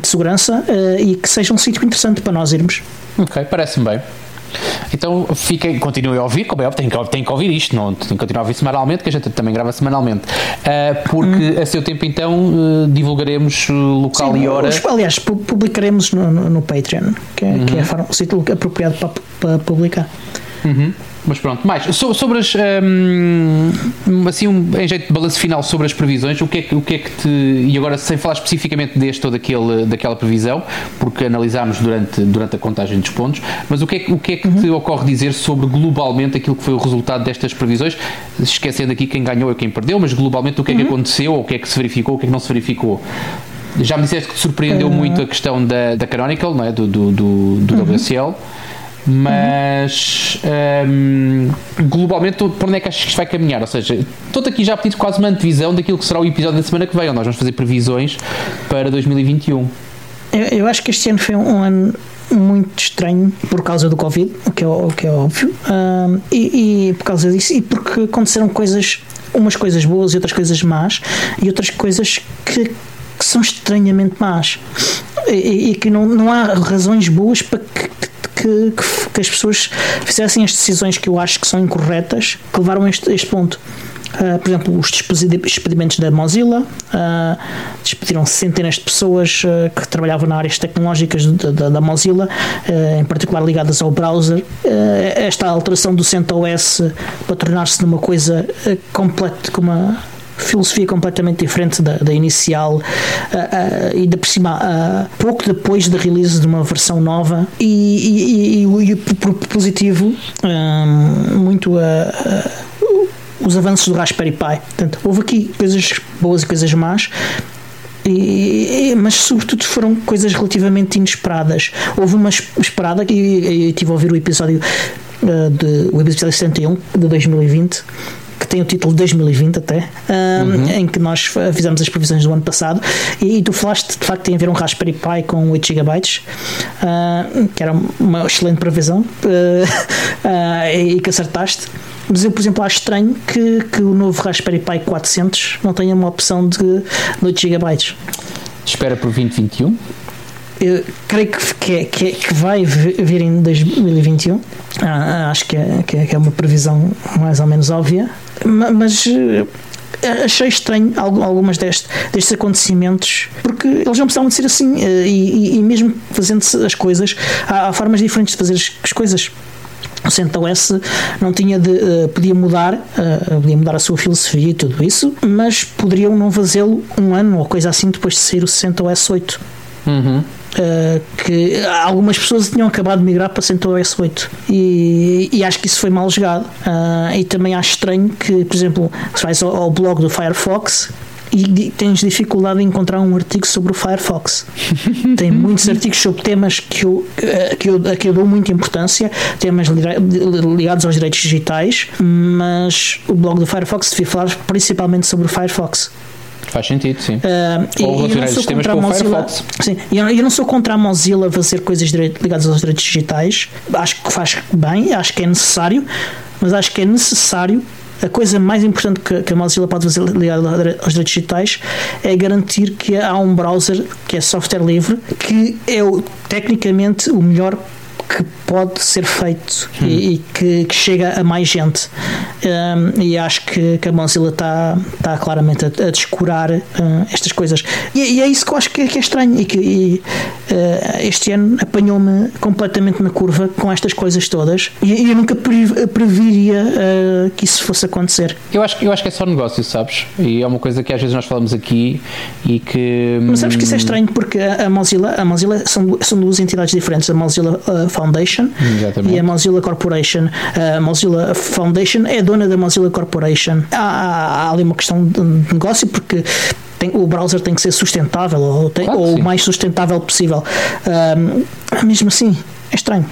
de segurança e que seja um sítio interessante para nós irmos. Ok, parece-me bem. Então fiquem, continuem a ouvir, como é óbvio, têm que, têm que ouvir isto, não, têm que continuar a ouvir semanalmente, que a gente também grava semanalmente. Uh, porque hum. a seu tempo então uh, divulgaremos local Sim, e hora. Aliás, publicaremos no, no, no Patreon, que é, uhum. que é o sítio apropriado para, para publicar. Uhum. Mas pronto, mais so, sobre as um, assim um, em jeito de balanço final sobre as previsões, o que é que, o que é que te e agora sem falar especificamente deste ou daquele, daquela previsão, porque analisámos durante, durante a contagem dos pontos, mas o que é, o que, é que uhum. te ocorre dizer sobre globalmente aquilo que foi o resultado destas previsões, esquecendo aqui quem ganhou e quem perdeu, mas globalmente o que é que uhum. aconteceu, ou o que é que se verificou, o que é que não se verificou? Já me disseste que te surpreendeu uh... muito a questão da, da Canonical, não é? do, do, do, do uhum. Mas um, globalmente por onde é que achas que isto vai caminhar? Ou seja, estou aqui já a pedir quase uma antevisão daquilo que será o episódio da semana que vem, onde nós vamos fazer previsões para 2021. Eu, eu acho que este ano foi um ano muito estranho por causa do Covid, o que é, o que é óbvio, um, e, e por causa disso, e porque aconteceram coisas, umas coisas boas e outras coisas más, e outras coisas que, que são estranhamente más, e, e que não, não há razões boas para que que, que, as pessoas fizessem as decisões que eu acho que são incorretas que levaram a este, este ponto. Uh, por exemplo, os despedimentos da Mozilla, uh, despediram centenas de pessoas uh, que trabalhavam na áreas tecnológicas da, Mozilla, em particular ligadas ao browser. esta alteração do CentOS para tornar-se numa coisa completa, com uma filosofia completamente diferente da, da inicial uh, uh, e de por cima uh, pouco depois da release de uma versão nova e, e, e, e positivo muito os avanços do Raspberry Pi. Portanto, houve aqui coisas boas e coisas más. E, mas sobretudo foram coisas relativamente inesperadas. Houve uma esperada, e eu tive a ouvir o episódio uh, de, o episódio 71 de 2020 que tem o título 2020 até, um, uhum. em que nós fizemos as previsões do ano passado e, e tu falaste de facto tem a ver um Raspberry Pi com 8 GB, uh, que era uma excelente previsão uh, [laughs] uh, e que acertaste. Mas eu, por exemplo, acho estranho que, que o novo Raspberry Pi 400 não tenha uma opção de 8 GB. Espera por 2021? eu creio que, que, é, que, é, que vai vir em 2021. Ah, acho que é, que é uma previsão mais ou menos óbvia. Mas achei estranho algumas deste, destes acontecimentos porque eles não precisavam de ser assim e, e, e mesmo fazendo as coisas há, há, formas diferentes de fazer as, as coisas o CentOS não tinha de, uh, podia mudar uh, podia mudar a sua filosofia e tudo isso mas poderiam não fazê-lo um ano ou coisa assim depois de sair o CentOS 8 uhum. Uh, que algumas pessoas tinham acabado de migrar para CentOS 8 e, e acho que isso foi mal jogado uh, e também acho estranho que, por exemplo, se vais ao, ao blog do Firefox e tens dificuldade em encontrar um artigo sobre o Firefox. [laughs] Tem muitos artigos sobre temas que eu, eh, que eu, que eu dou muita importância, temas ligados aos direitos digitais, mas o blog do Firefox devia falar principalmente sobre o Firefox. Faz sentido, sim. Uh, Ou e, eu não sou contra a Mozilla. Sim, eu, eu não sou contra a Mozilla fazer coisas ligadas aos direitos digitais. Acho que faz bem, acho que é necessário, mas acho que é necessário a coisa mais importante que, que a Mozilla pode fazer ligada aos direitos digitais é garantir que há um browser que é software livre, que é o, tecnicamente o melhor que pode ser feito hum. e, e que, que, chega a mais gente. Um, e acho que, que a Mozilla está tá claramente a, a descurar uh, estas coisas. E, e, é isso que eu acho que, que é estranho e que e, uh, este ano apanhou-me completamente na curva com estas coisas todas e, eu nunca previria uh, que isso fosse acontecer. Eu acho, eu acho que é só negócio, sabes? E é uma coisa que às vezes nós falamos aqui e que. Mas sabes que isso é hum, estranho porque a, a Mozilla, a Mozilla são, são duas entidades diferentes. A Mozilla Foundation Exatamente. e a Mozilla Corporation. A Mozilla Foundation é dona da Mozilla Corporation. Há, há, há ali uma questão de negócio porque tem, o browser tem que ser sustentável ou, tem, claro ou o mais sustentável possível. Um, mesmo assim, é estranho.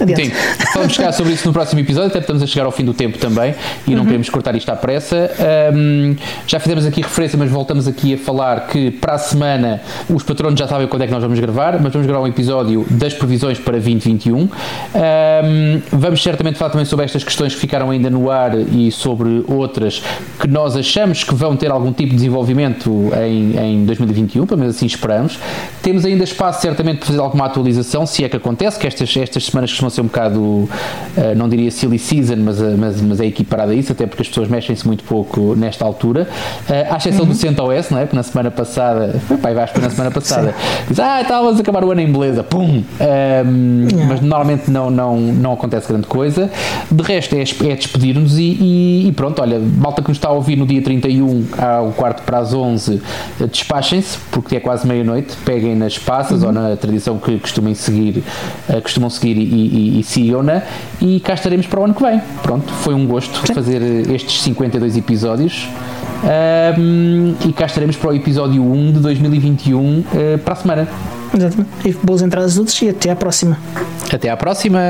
Adiante. Sim, vamos chegar sobre isso no próximo episódio, até estamos a chegar ao fim do tempo também e não uhum. queremos cortar isto à pressa. Um, já fizemos aqui referência, mas voltamos aqui a falar que para a semana os patronos já sabem quando é que nós vamos gravar, mas vamos gravar um episódio das previsões para 2021. Um, vamos certamente falar também sobre estas questões que ficaram ainda no ar e sobre outras que nós achamos que vão ter algum tipo de desenvolvimento em, em 2021, pelo menos assim esperamos. Temos ainda espaço certamente para fazer alguma atualização, se é que acontece, que esta estas, estas semanas costumam ser um bocado, uh, não diria silly season, mas, uh, mas, mas é equiparada a isso, até porque as pessoas mexem-se muito pouco nesta altura. Uh, à exceção uhum. do CentOS, não é? Porque na semana passada, pai Vasco, na semana passada, diz, ah, estávamos a acabar o ano em beleza, pum! Um, yeah. Mas normalmente não, não, não acontece grande coisa. De resto, é, é despedir-nos e, e, e, pronto, olha, malta que nos está a ouvir no dia 31, ao quarto para as 11, despachem-se, porque é quase meia-noite, peguem nas passas uhum. ou na tradição que costumem seguir, uh, costumam seguir e, e, e sigam-na e cá estaremos para o ano que vem. Pronto, foi um gosto Sim. fazer estes 52 episódios. Um, e cá estaremos para o episódio 1 de 2021 uh, eh, para a semana. Exatamente. E boas entradas a todos e até à próxima. Até à próxima.